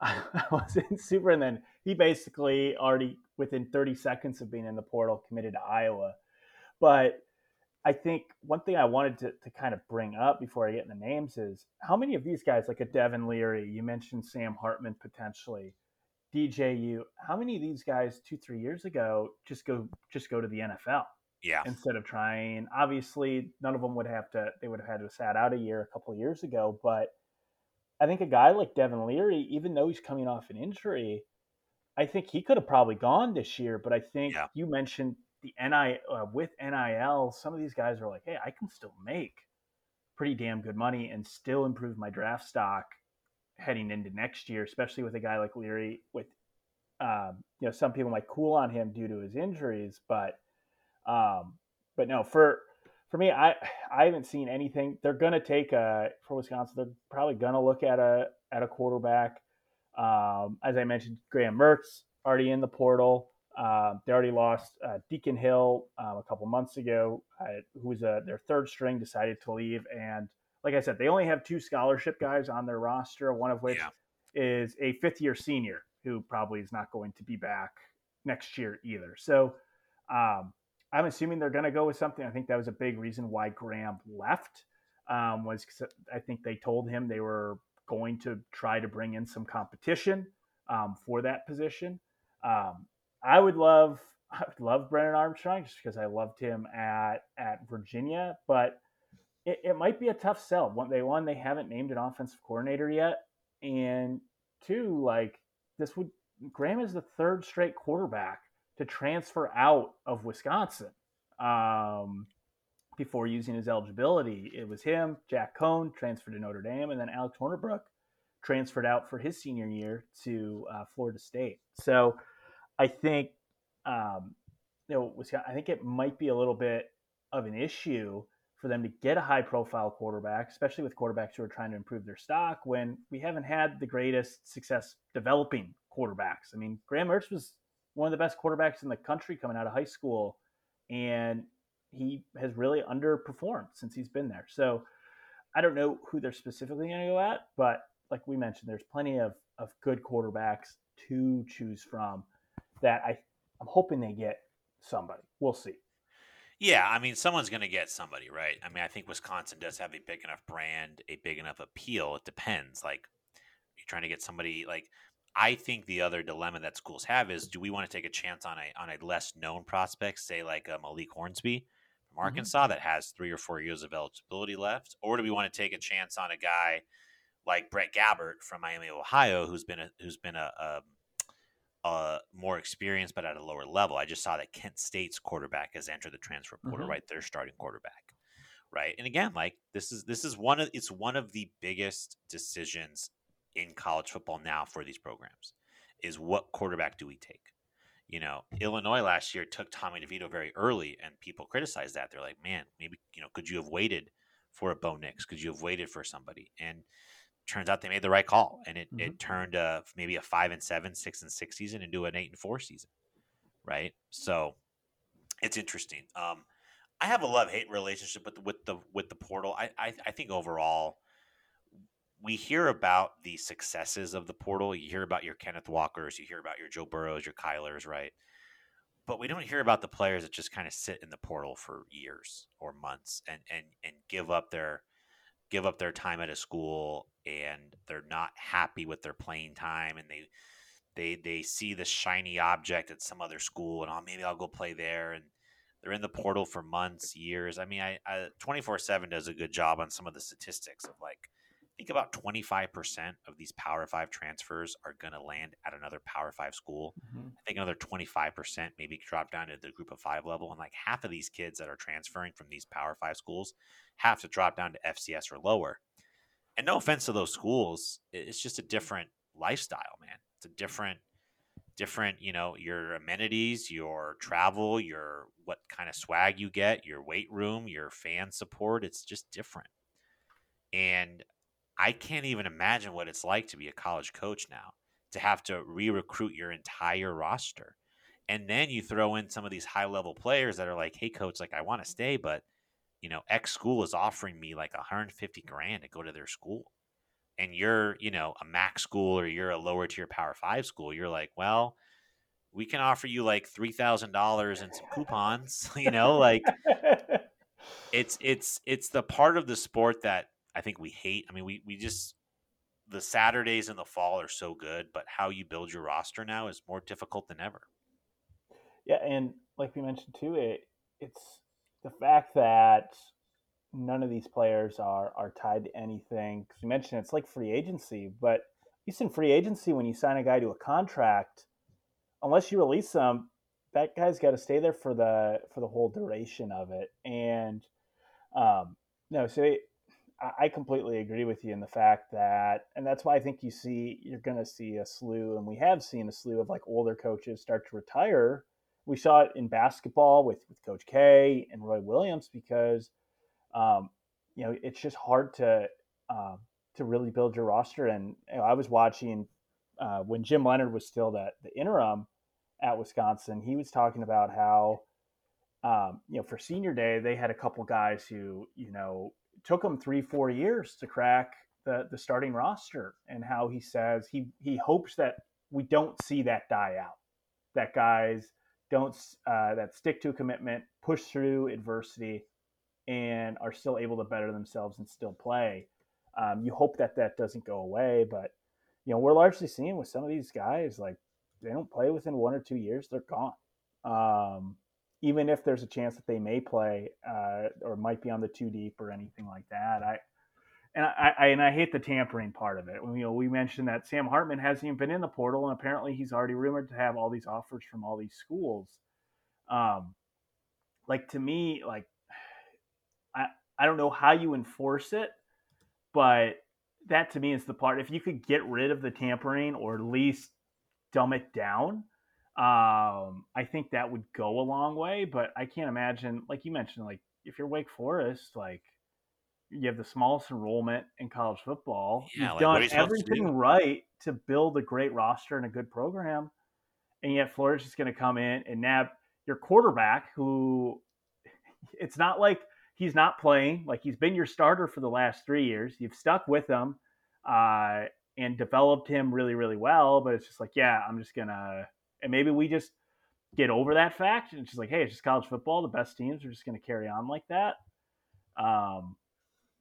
I was in super. And then he basically already within 30 seconds of being in the portal committed to Iowa. But I think one thing I wanted to, to kind of bring up before I get into names is how many of these guys, like a Devin Leary, you mentioned Sam Hartman potentially, DJU, how many of these guys two, three years ago just go just go to the NFL? Yeah. Instead of trying, obviously, none of them would have to. They would have had to sat out a year a couple of years ago, but I think a guy like Devin Leary, even though he's coming off an injury, I think he could have probably gone this year. But I think yeah. you mentioned the NI uh, with NIL, some of these guys are like, hey, I can still make pretty damn good money and still improve my draft stock heading into next year, especially with a guy like Leary. With um, you know, some people might cool on him due to his injuries, but um, but no, for for me, I I haven't seen anything. They're going to take a for Wisconsin. They're probably going to look at a at a quarterback. Um, as I mentioned, Graham Mertz already in the portal. Uh, they already lost uh, Deacon Hill um, a couple months ago, uh, who was a, their third string, decided to leave. And like I said, they only have two scholarship guys on their roster, one of which yeah. is a fifth year senior who probably is not going to be back next year either. So um, I'm assuming they're going to go with something. I think that was a big reason why Graham left. Um, was I think they told him they were going to try to bring in some competition um, for that position. Um, I would love I would love Brennan Armstrong just because I loved him at at Virginia, but it, it might be a tough sell. One, they one they haven't named an offensive coordinator yet, and two, like this would Graham is the third straight quarterback to transfer out of Wisconsin um, before using his eligibility. It was him, Jack Coan transferred to Notre Dame, and then Alex Hornibrook transferred out for his senior year to uh, Florida State. So I think um, you know, Wisconsin, I think it might be a little bit of an issue for them to get a high profile quarterback, especially with quarterbacks who are trying to improve their stock when we haven't had the greatest success developing quarterbacks. I mean, Graham Mertz was one of the best quarterbacks in the country coming out of high school, and he has really underperformed since he's been there. So I don't know who they're specifically going to go at, but like we mentioned, there's plenty of, of good quarterbacks to choose from that I, I'm hoping they get somebody. We'll see. Yeah, I mean, someone's going to get somebody, right? I mean, I think Wisconsin does have a big enough brand, a big enough appeal. It depends. Like, you're trying to get somebody like. I think the other dilemma that schools have is: Do we want to take a chance on a on a less known prospect, say like a Malik Hornsby from mm-hmm. Arkansas, mm-hmm. that has three or four years of eligibility left, or do we want to take a chance on a guy like Brett Gabbert from Miami, Ohio, who's been a who's been a, a uh, more experienced, but at a lower level. I just saw that Kent State's quarterback has entered the transfer portal, mm-hmm. right? Their starting quarterback, right? And again, like this is this is one of it's one of the biggest decisions in college football now for these programs is what quarterback do we take? You know, Illinois last year took Tommy DeVito very early, and people criticized that. They're like, man, maybe you know, could you have waited for a Bo Nix? Could you have waited for somebody? And turns out they made the right call, and it, mm-hmm. it turned uh, maybe a five and seven, six and six season into an eight and four season, right? So it's interesting. Um, I have a love hate relationship with the, with the with the portal. I, I I think overall we hear about the successes of the portal. You hear about your Kenneth Walkers, you hear about your Joe Burrows, your Kylers, right? But we don't hear about the players that just kind of sit in the portal for years or months and and and give up their give up their time at a school and they're not happy with their playing time and they they they see the shiny object at some other school and oh maybe I'll go play there and they're in the portal for months, years. I mean, I twenty four seven does a good job on some of the statistics of like think about 25% of these Power Five transfers are going to land at another Power Five school. Mm-hmm. I think another 25% maybe drop down to the group of five level. And like half of these kids that are transferring from these Power Five schools have to drop down to FCS or lower. And no offense to those schools, it's just a different lifestyle, man. It's a different, different, you know, your amenities, your travel, your what kind of swag you get, your weight room, your fan support. It's just different. And I can't even imagine what it's like to be a college coach now, to have to re recruit your entire roster. And then you throw in some of these high level players that are like, hey, coach, like, I want to stay, but, you know, X school is offering me like 150 grand to go to their school. And you're, you know, a max school or you're a lower tier power five school. You're like, well, we can offer you like $3,000 and some coupons, you know, like it's, it's, it's the part of the sport that I think we hate. I mean, we we just the Saturdays in the fall are so good, but how you build your roster now is more difficult than ever. Yeah, and like we mentioned too, it it's the fact that none of these players are are tied to anything. Because you mentioned it's like free agency, but least in free agency, when you sign a guy to a contract, unless you release them, that guy's got to stay there for the for the whole duration of it. And um, no, so it, I completely agree with you in the fact that, and that's why I think you see, you're going to see a slew, and we have seen a slew of like older coaches start to retire. We saw it in basketball with, with Coach K and Roy Williams because, um, you know, it's just hard to uh, to really build your roster. And you know, I was watching uh, when Jim Leonhard was still the, the interim at Wisconsin. He was talking about how, um, you know, for senior day they had a couple guys who, you know, took him three, four years to crack the, the starting roster and how he says he, he hopes that we don't see that die out. That guys don't uh, that stick to commitment, push through adversity, and are still able to better themselves and still play. Um, you hope that that doesn't go away, but you know we're largely seeing with some of these guys like they don't play within one or two years, they're gone. Um, even if there's a chance that they may play uh, or might be on the two deep or anything like that, I and I, I, and I hate the tampering part of it. You know, we mentioned that Sam Hartman hasn't even been in the portal, and apparently he's already rumored to have all these offers from all these schools. Um, like to me, like I I don't know how you enforce it, but that to me is the part. If you could get rid of the tampering or at least dumb it down, um, I think that would go a long way. But I can't imagine, like you mentioned, like if you're Wake Forest, like you have the smallest enrollment in college football. Yeah, You've like, done everything to right to build a great roster and a good program, and yet Florida's just going to come in and nab your quarterback, who it's not like he's not playing. Like he's been your starter for the last three years. You've stuck with him uh, and developed him really, really well. But it's just like, yeah, I'm just gonna, and maybe we just get over that fact and it's just like, hey, it's just college football. The best teams are just going to carry on like that. Um,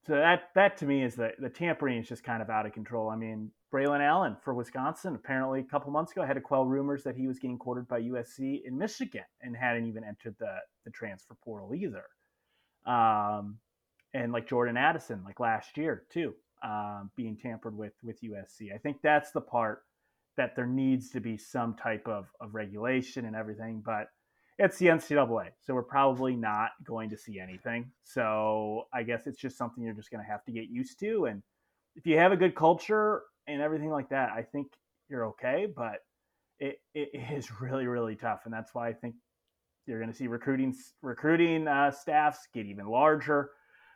so that that to me is the the tampering is just kind of out of control. I mean, Braelon Allen for Wisconsin apparently a couple months ago had to quell rumors that he was getting courted by USC in Michigan and hadn't even entered the the transfer portal either. Um, and like Jordan Addison, like last year too, um, being tampered with with USC. I think that's the part that there needs to be some type of of regulation and everything, but it's the NCAA, so we're probably not going to see anything. So I guess it's just something you're just going to have to get used to. And if you have a good culture and everything like that, I think you're okay. But it, it is really really tough, and that's why I think you're going to see recruiting recruiting uh, staffs get even larger,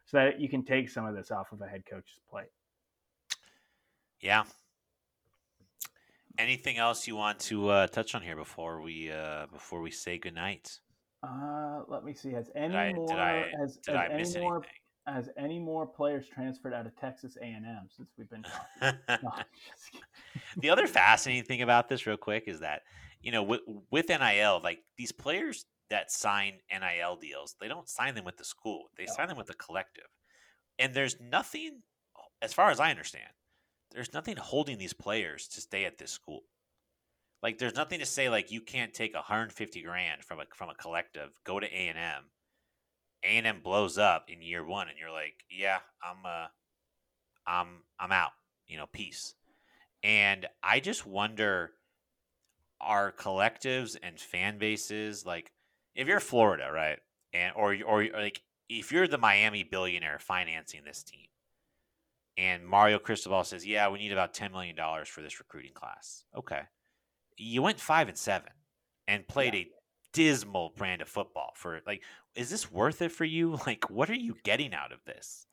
so that you can take some of this off of a head coach's plate. Yeah, Anything else you want to uh, touch on here before we uh, before we say goodnight? Uh, let me see. Has any I, more I, has, has any more anything? has any more players transferred out of Texas A and M since we've been talking? no, the other fascinating thing about this, real quick, is that you know with, with NIL, like these players that sign NIL deals, they don't sign them with the school; they sign them with the collective. And there's nothing, as far as I understand, there's nothing holding these players to stay at this school. Like there's nothing to say like you can't take 150 grand from a from a collective, go to A and M, A and M blows up in year one, and you're like, yeah, I'm uh, I'm I'm out. You know, peace. And I just wonder, are collectives and fan bases like, if you're Florida, right, and or or like if you're the Miami billionaire financing this team, and Mario Cristobal says, "Yeah, we need about ten million dollars for this recruiting class." Okay, you went five and seven and played yeah. a dismal brand of football. For like, is this worth it for you? Like, what are you getting out of this?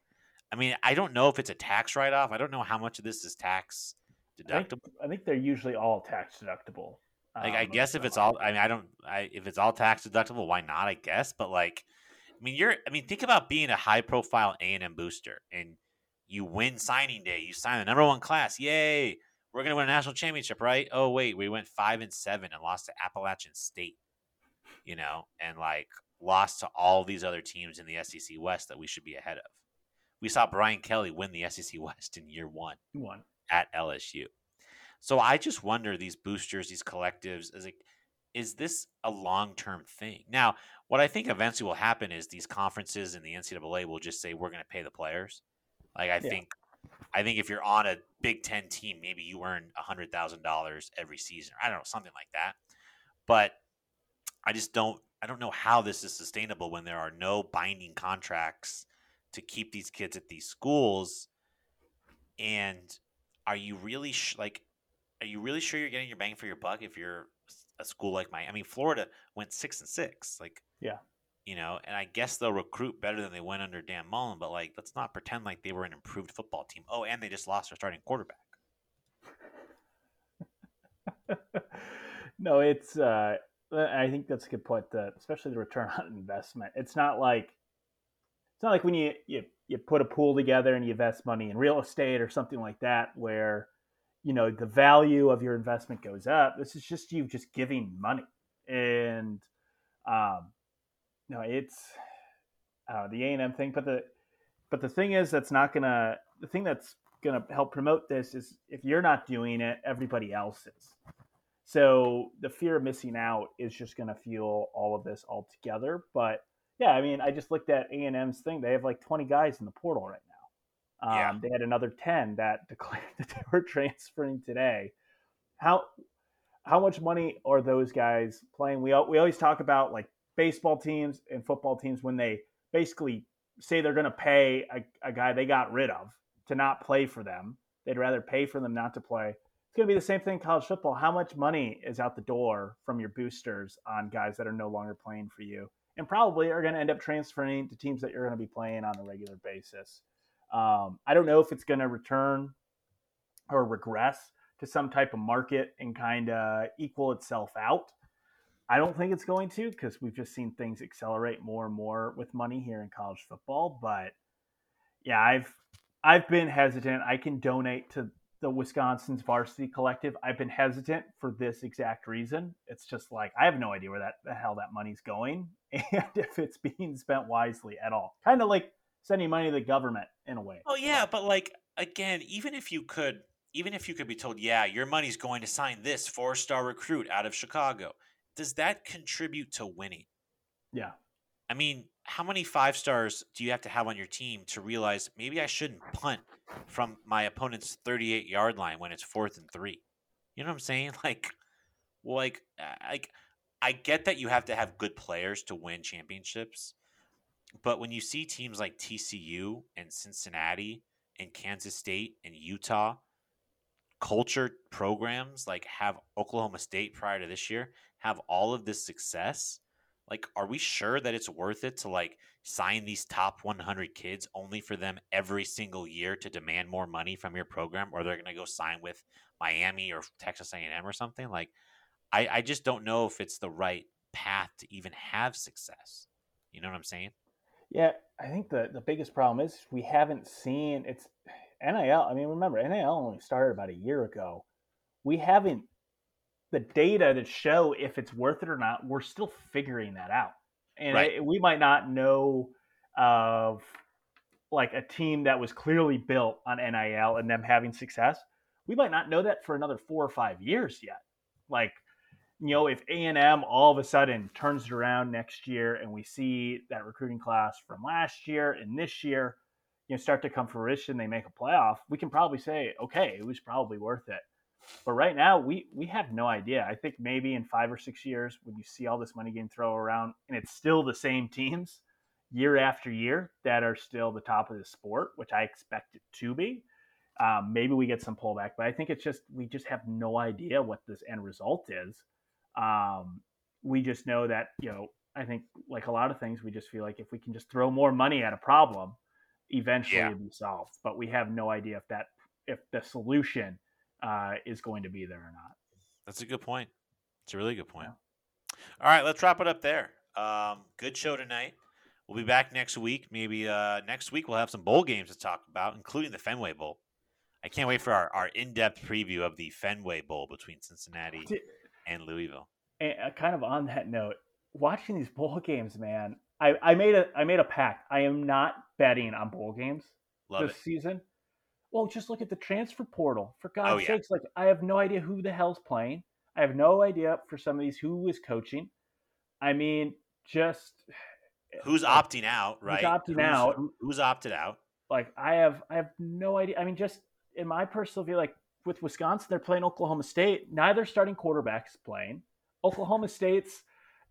I mean, I don't know if it's a tax write off. I don't know how much of this is tax deductible. I think, I think they're usually all tax deductible. Like, um, I guess if it's all, I mean, I don't, I if it's all tax deductible, why not? I guess, but like, I mean, you're, I mean, think about being a high profile A and M booster and you win signing day. You sign the number one class. Yay! We're gonna win a national championship, right? Oh wait, we went five and seven and lost to Appalachian State. You know, and like lost to all these other teams in the SEC West that we should be ahead of. We saw Brian Kelly win the SEC West in year one. One at LSU. So I just wonder these boosters, these collectives, is like, is this a long term thing? Now, what I think eventually will happen is these conferences and the NCAA will just say we're going to pay the players, like I yeah. think I think if you're on a Big Ten team, maybe you earn a hundred thousand dollars every season. I don't know, something like that. But I just don't I don't know how this is sustainable when there are no binding contracts to keep these kids at these schools. And are you really sh- like are you really sure you're getting your bang for your buck if you're a school like my I mean Florida went 6 and 6. Like Yeah you know, and I guess they'll recruit better than they went under Dan Mullen, but like, let's not pretend like they were an improved football team. Oh, and they just lost their starting quarterback. no, it's, uh, I think that's a good point. That especially the return on investment. It's not like it's not like when you, you you put a pool together and you invest money in real estate or something like that, where you know the value of your investment goes up. This is just you just giving money, and Um, no, it's uh, the A and M thing, but the but the thing is that's not gonna the thing that's gonna help promote this is if you're not doing it, everybody else is. So the fear of missing out is just gonna fuel all of this altogether. But yeah, I mean, I just looked at A and M's thing; they have like 20 guys in the portal right now. Um, yeah. They had another 10 that declared that they were transferring today. How how much money are those guys playing? We we always talk about like baseball teams and football teams when they basically say they're going to pay a, a, guy they got rid of to not play for them. They'd rather pay for them not to play. It's going to be the same thing in college football. How much money is out the door from your boosters on guys that are no longer playing for you and probably are going to end up transferring to teams that you're going to be playing on a regular basis? Um, I don't know if it's going to return or regress to some type of market and kind of equal itself out. I don't think it's going to because we've just seen things accelerate more and more with money here in college football. But yeah, I've I've been hesitant. I can donate to the Wisconsin's varsity collective. I've been hesitant for this exact reason. It's just like I have no idea where that the hell that money's going and if it's being spent wisely at all. Kind of like sending money to the government in a way. Oh yeah, but like again, even if you could even if you could be told, yeah, your money's going to sign this four-star recruit out of Chicago does that contribute to winning? Yeah. I mean, how many five stars do you have to have on your team to realize maybe I shouldn't punt from my opponent's 38 yard line when it's fourth and three? You know what I'm saying? Like, like, like, I get that you have to have good players to win championships, but when you see teams like TCU and Cincinnati and Kansas State and Utah, culture programs like have Oklahoma State prior to this year have all of this success, like are we sure that it's worth it to like sign these top 100 kids only for them every single year to demand more money from your program or they're going to go sign with Miami or Texas A&M or something like I, I just don't know if it's the right path to even have success. You know what I'm saying? Yeah, I think the the biggest problem is we haven't seen it's NIL. I mean, remember NIL only started about a year ago. We haven't the data to show if it's worth it or not, we're still figuring that out. And right. it, we might not know of like a team that was clearly built on NIL and them having success. We might not know that for another four or five years yet. Like, you know, if A and M all of a sudden turns it around next year and we see that recruiting class from last year and this year, you know, start to come fruition, they make a playoff, we can probably say, okay, it was probably worth it. But right now, we we have no idea. I think maybe in five or six years, when you see all this money getting thrown around, and it's still the same teams year after year that are still the top of the sport, which I expect it to be. Um, maybe we get some pullback, but I think it's just we just have no idea what this end result is. Um, we just know that you know I think like a lot of things, we just feel like if we can just throw more money at a problem, eventually yeah. it'll be solved. But we have no idea if that if the solution uh, is going to be there or not. That's a good point. It's a really good point. Yeah. All right, let's wrap it up there. Um, good show tonight. We'll be back next week. Maybe uh, next week we'll have some bowl games to talk about, including the Fenway Bowl. I can't wait for our, our in depth preview of the Fenway Bowl between Cincinnati and Louisville. And kind of on that note, watching these bowl games, man, I, I made a I made a pact. I am not betting on bowl games Love this it. season well, just look at the transfer portal. For oh, God's oh, yeah. sakes, like I have no idea who the hell's playing. I have no idea for some of these who is coaching. I mean, just eh, who's like, opting out, right? Who's opting who's, out? Who's opted out? Like I have, I have no idea. I mean, just in my personal view, like with Wisconsin, they're playing Oklahoma State. Neither starting quarterbacks playing. Oklahoma State's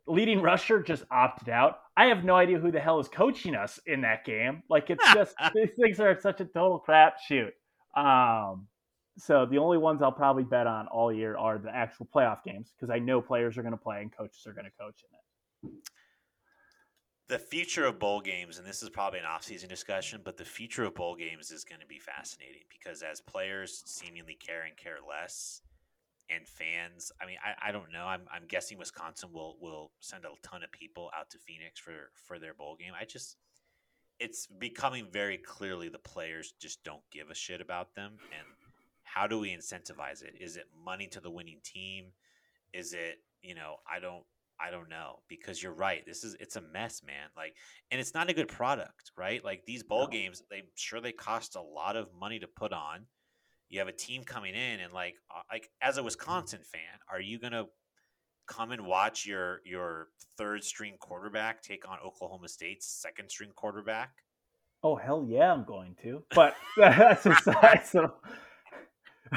leading rusher just opted out. I have no idea who the hell is coaching us in that game. Like it's just these things are such a total crapshoot. Um, so the only ones I'll probably bet on all year are the actual playoff games because I know players are going to play and coaches are going to coach in it. The future of bowl games, and this is probably an off-season discussion, but the future of bowl games is going to be fascinating because as players seemingly care and care less, and fans. I mean, I, I don't know. I'm, I'm guessing Wisconsin will will send a ton of people out to Phoenix for for their bowl game. I just it's becoming very clearly the players just don't give a shit about them and how do we incentivize it? Is it money to the winning team? Is it, you know, I don't I don't know because you're right. This is it's a mess, man. Like, and it's not a good product, right? Like these bowl no. games, they sure they cost a lot of money to put on. You have a team coming in, and like, like as a Wisconsin fan, are you gonna come and watch your your third string quarterback take on Oklahoma State's second string quarterback? Oh hell yeah, I'm going to. But that's aside. So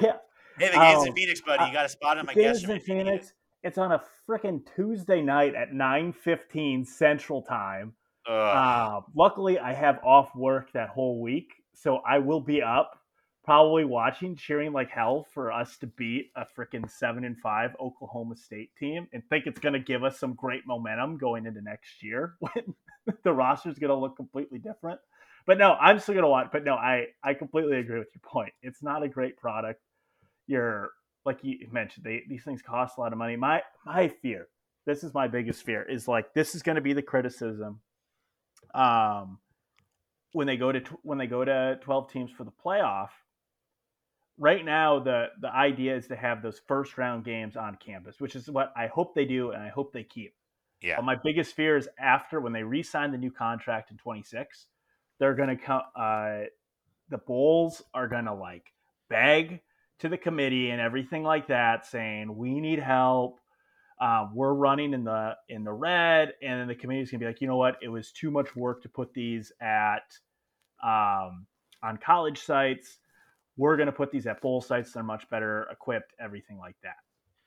yeah. Hey, the game's um, in Phoenix, buddy. You got a spot on my guest. in Phoenix. It's on a freaking Tuesday night at 9:15 Central Time. Uh, luckily, I have off work that whole week, so I will be up, probably watching, cheering like hell for us to beat a freaking seven and five Oklahoma State team, and think it's going to give us some great momentum going into next year when the roster is going to look completely different. But no, I'm still going to watch. But no, I I completely agree with your point. It's not a great product. You're like you mentioned, they, these things cost a lot of money. My my fear, this is my biggest fear, is like this is going to be the criticism. Um, when they go to when they go to 12 teams for the playoff, right now the the idea is to have those first round games on campus, which is what I hope they do and I hope they keep. Yeah. But my biggest fear is after when they re-sign the new contract in 26, they're going to come. Uh, the Bulls are going to like beg to the committee and everything like that, saying we need help. Uh, we're running in the in the red, and then the committee's gonna be like, you know what? It was too much work to put these at um, on college sites. We're gonna put these at bowl sites. They're much better equipped. Everything like that.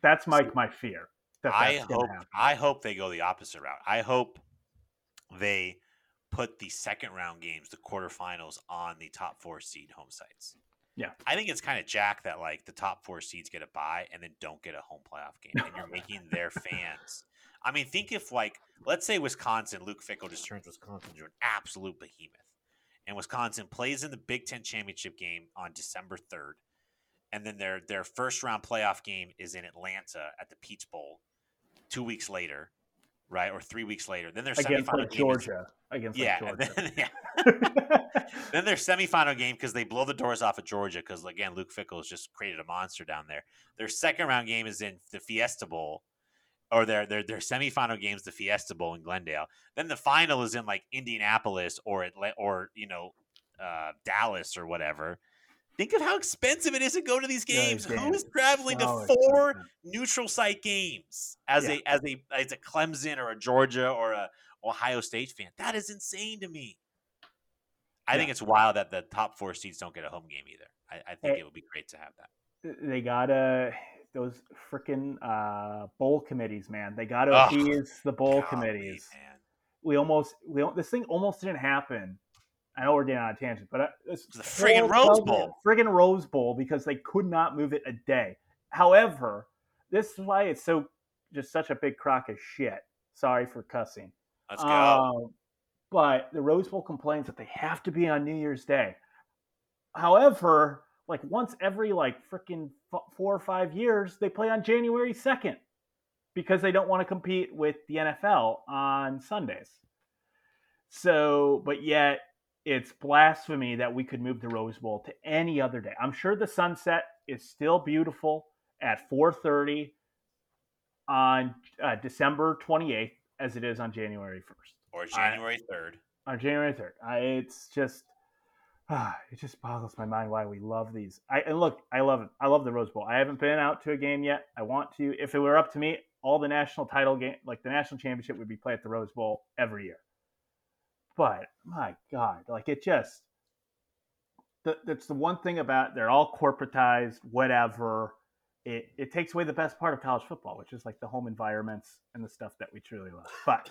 That's my my fear. That I hope I hope they go the opposite route. I hope they put the second round games, the quarterfinals, on the top four seed home sites. Yeah. I think it's kind of jack that like the top four seeds get a bye and then don't get a home playoff game. And you're making their fans. I mean, think if like let's say Wisconsin, Luke Fickell just turns Wisconsin into an absolute behemoth. And Wisconsin plays in the Big Ten championship game on December third. And then their their first round playoff game is in Atlanta at the Peach Bowl two weeks later right? Or three weeks later. Then their against like Georgia. Against yeah, like Georgia. Then, yeah. then their semifinal game because they blow the doors off of Georgia because again Luke Fickell has just created a monster down there. Their second round game is in the Fiesta Bowl, or their their their semifinal games the Fiesta Bowl in Glendale. Then the final is in like Indianapolis or Atlanta, or you know uh, Dallas or whatever. Think of how expensive it is to go to these games. Who is traveling to four expensive. neutral site games as yeah. a as a as a Clemson or a Georgia or a Ohio State fan? That is insane to me. I yeah. think it's wild that the top four seeds don't get a home game either. I, I think hey, it would be great to have that. They gotta those freaking uh, bowl committees, man. They gotta oh, appease the bowl committees. Man. We almost we this thing almost didn't happen I know we're getting on a tangent, but uh, it's the friggin' Rose Bowl, friggin' Rose Bowl, because they could not move it a day. However, this is why it's so just such a big crock of shit. Sorry for cussing. Let's go. Um, but the Rose Bowl complains that they have to be on New Year's Day. However, like once every like freaking four or five years, they play on January second because they don't want to compete with the NFL on Sundays. So, but yet it's blasphemy that we could move the Rose Bowl to any other day. I'm sure the sunset is still beautiful at 4:30 on uh, December 28th as it is on January 1st or January 3rd. On January 3rd. I, it's just it just boggles my mind why we love these. I and look, I love it. I love the Rose Bowl. I haven't been out to a game yet. I want to. If it were up to me, all the national title game, like the national championship, would be played at the Rose Bowl every year. But my God, like it just that's the one thing about they're all corporatized, whatever. It, it takes away the best part of college football, which is like the home environments and the stuff that we truly love. But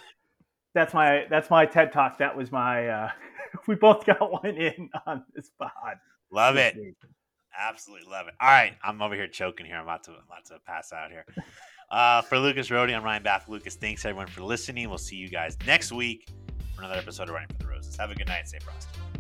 that's my that's my TED talk. That was my uh, we both got one in on this pod. Love it. Absolutely love it. All right, I'm over here choking here. I'm about to I'm about to pass out here. Uh, for Lucas Rohde, I'm Ryan Bath. Lucas, thanks everyone for listening. We'll see you guys next week for another episode of Running for the Roses. Have a good night. Stay frosty.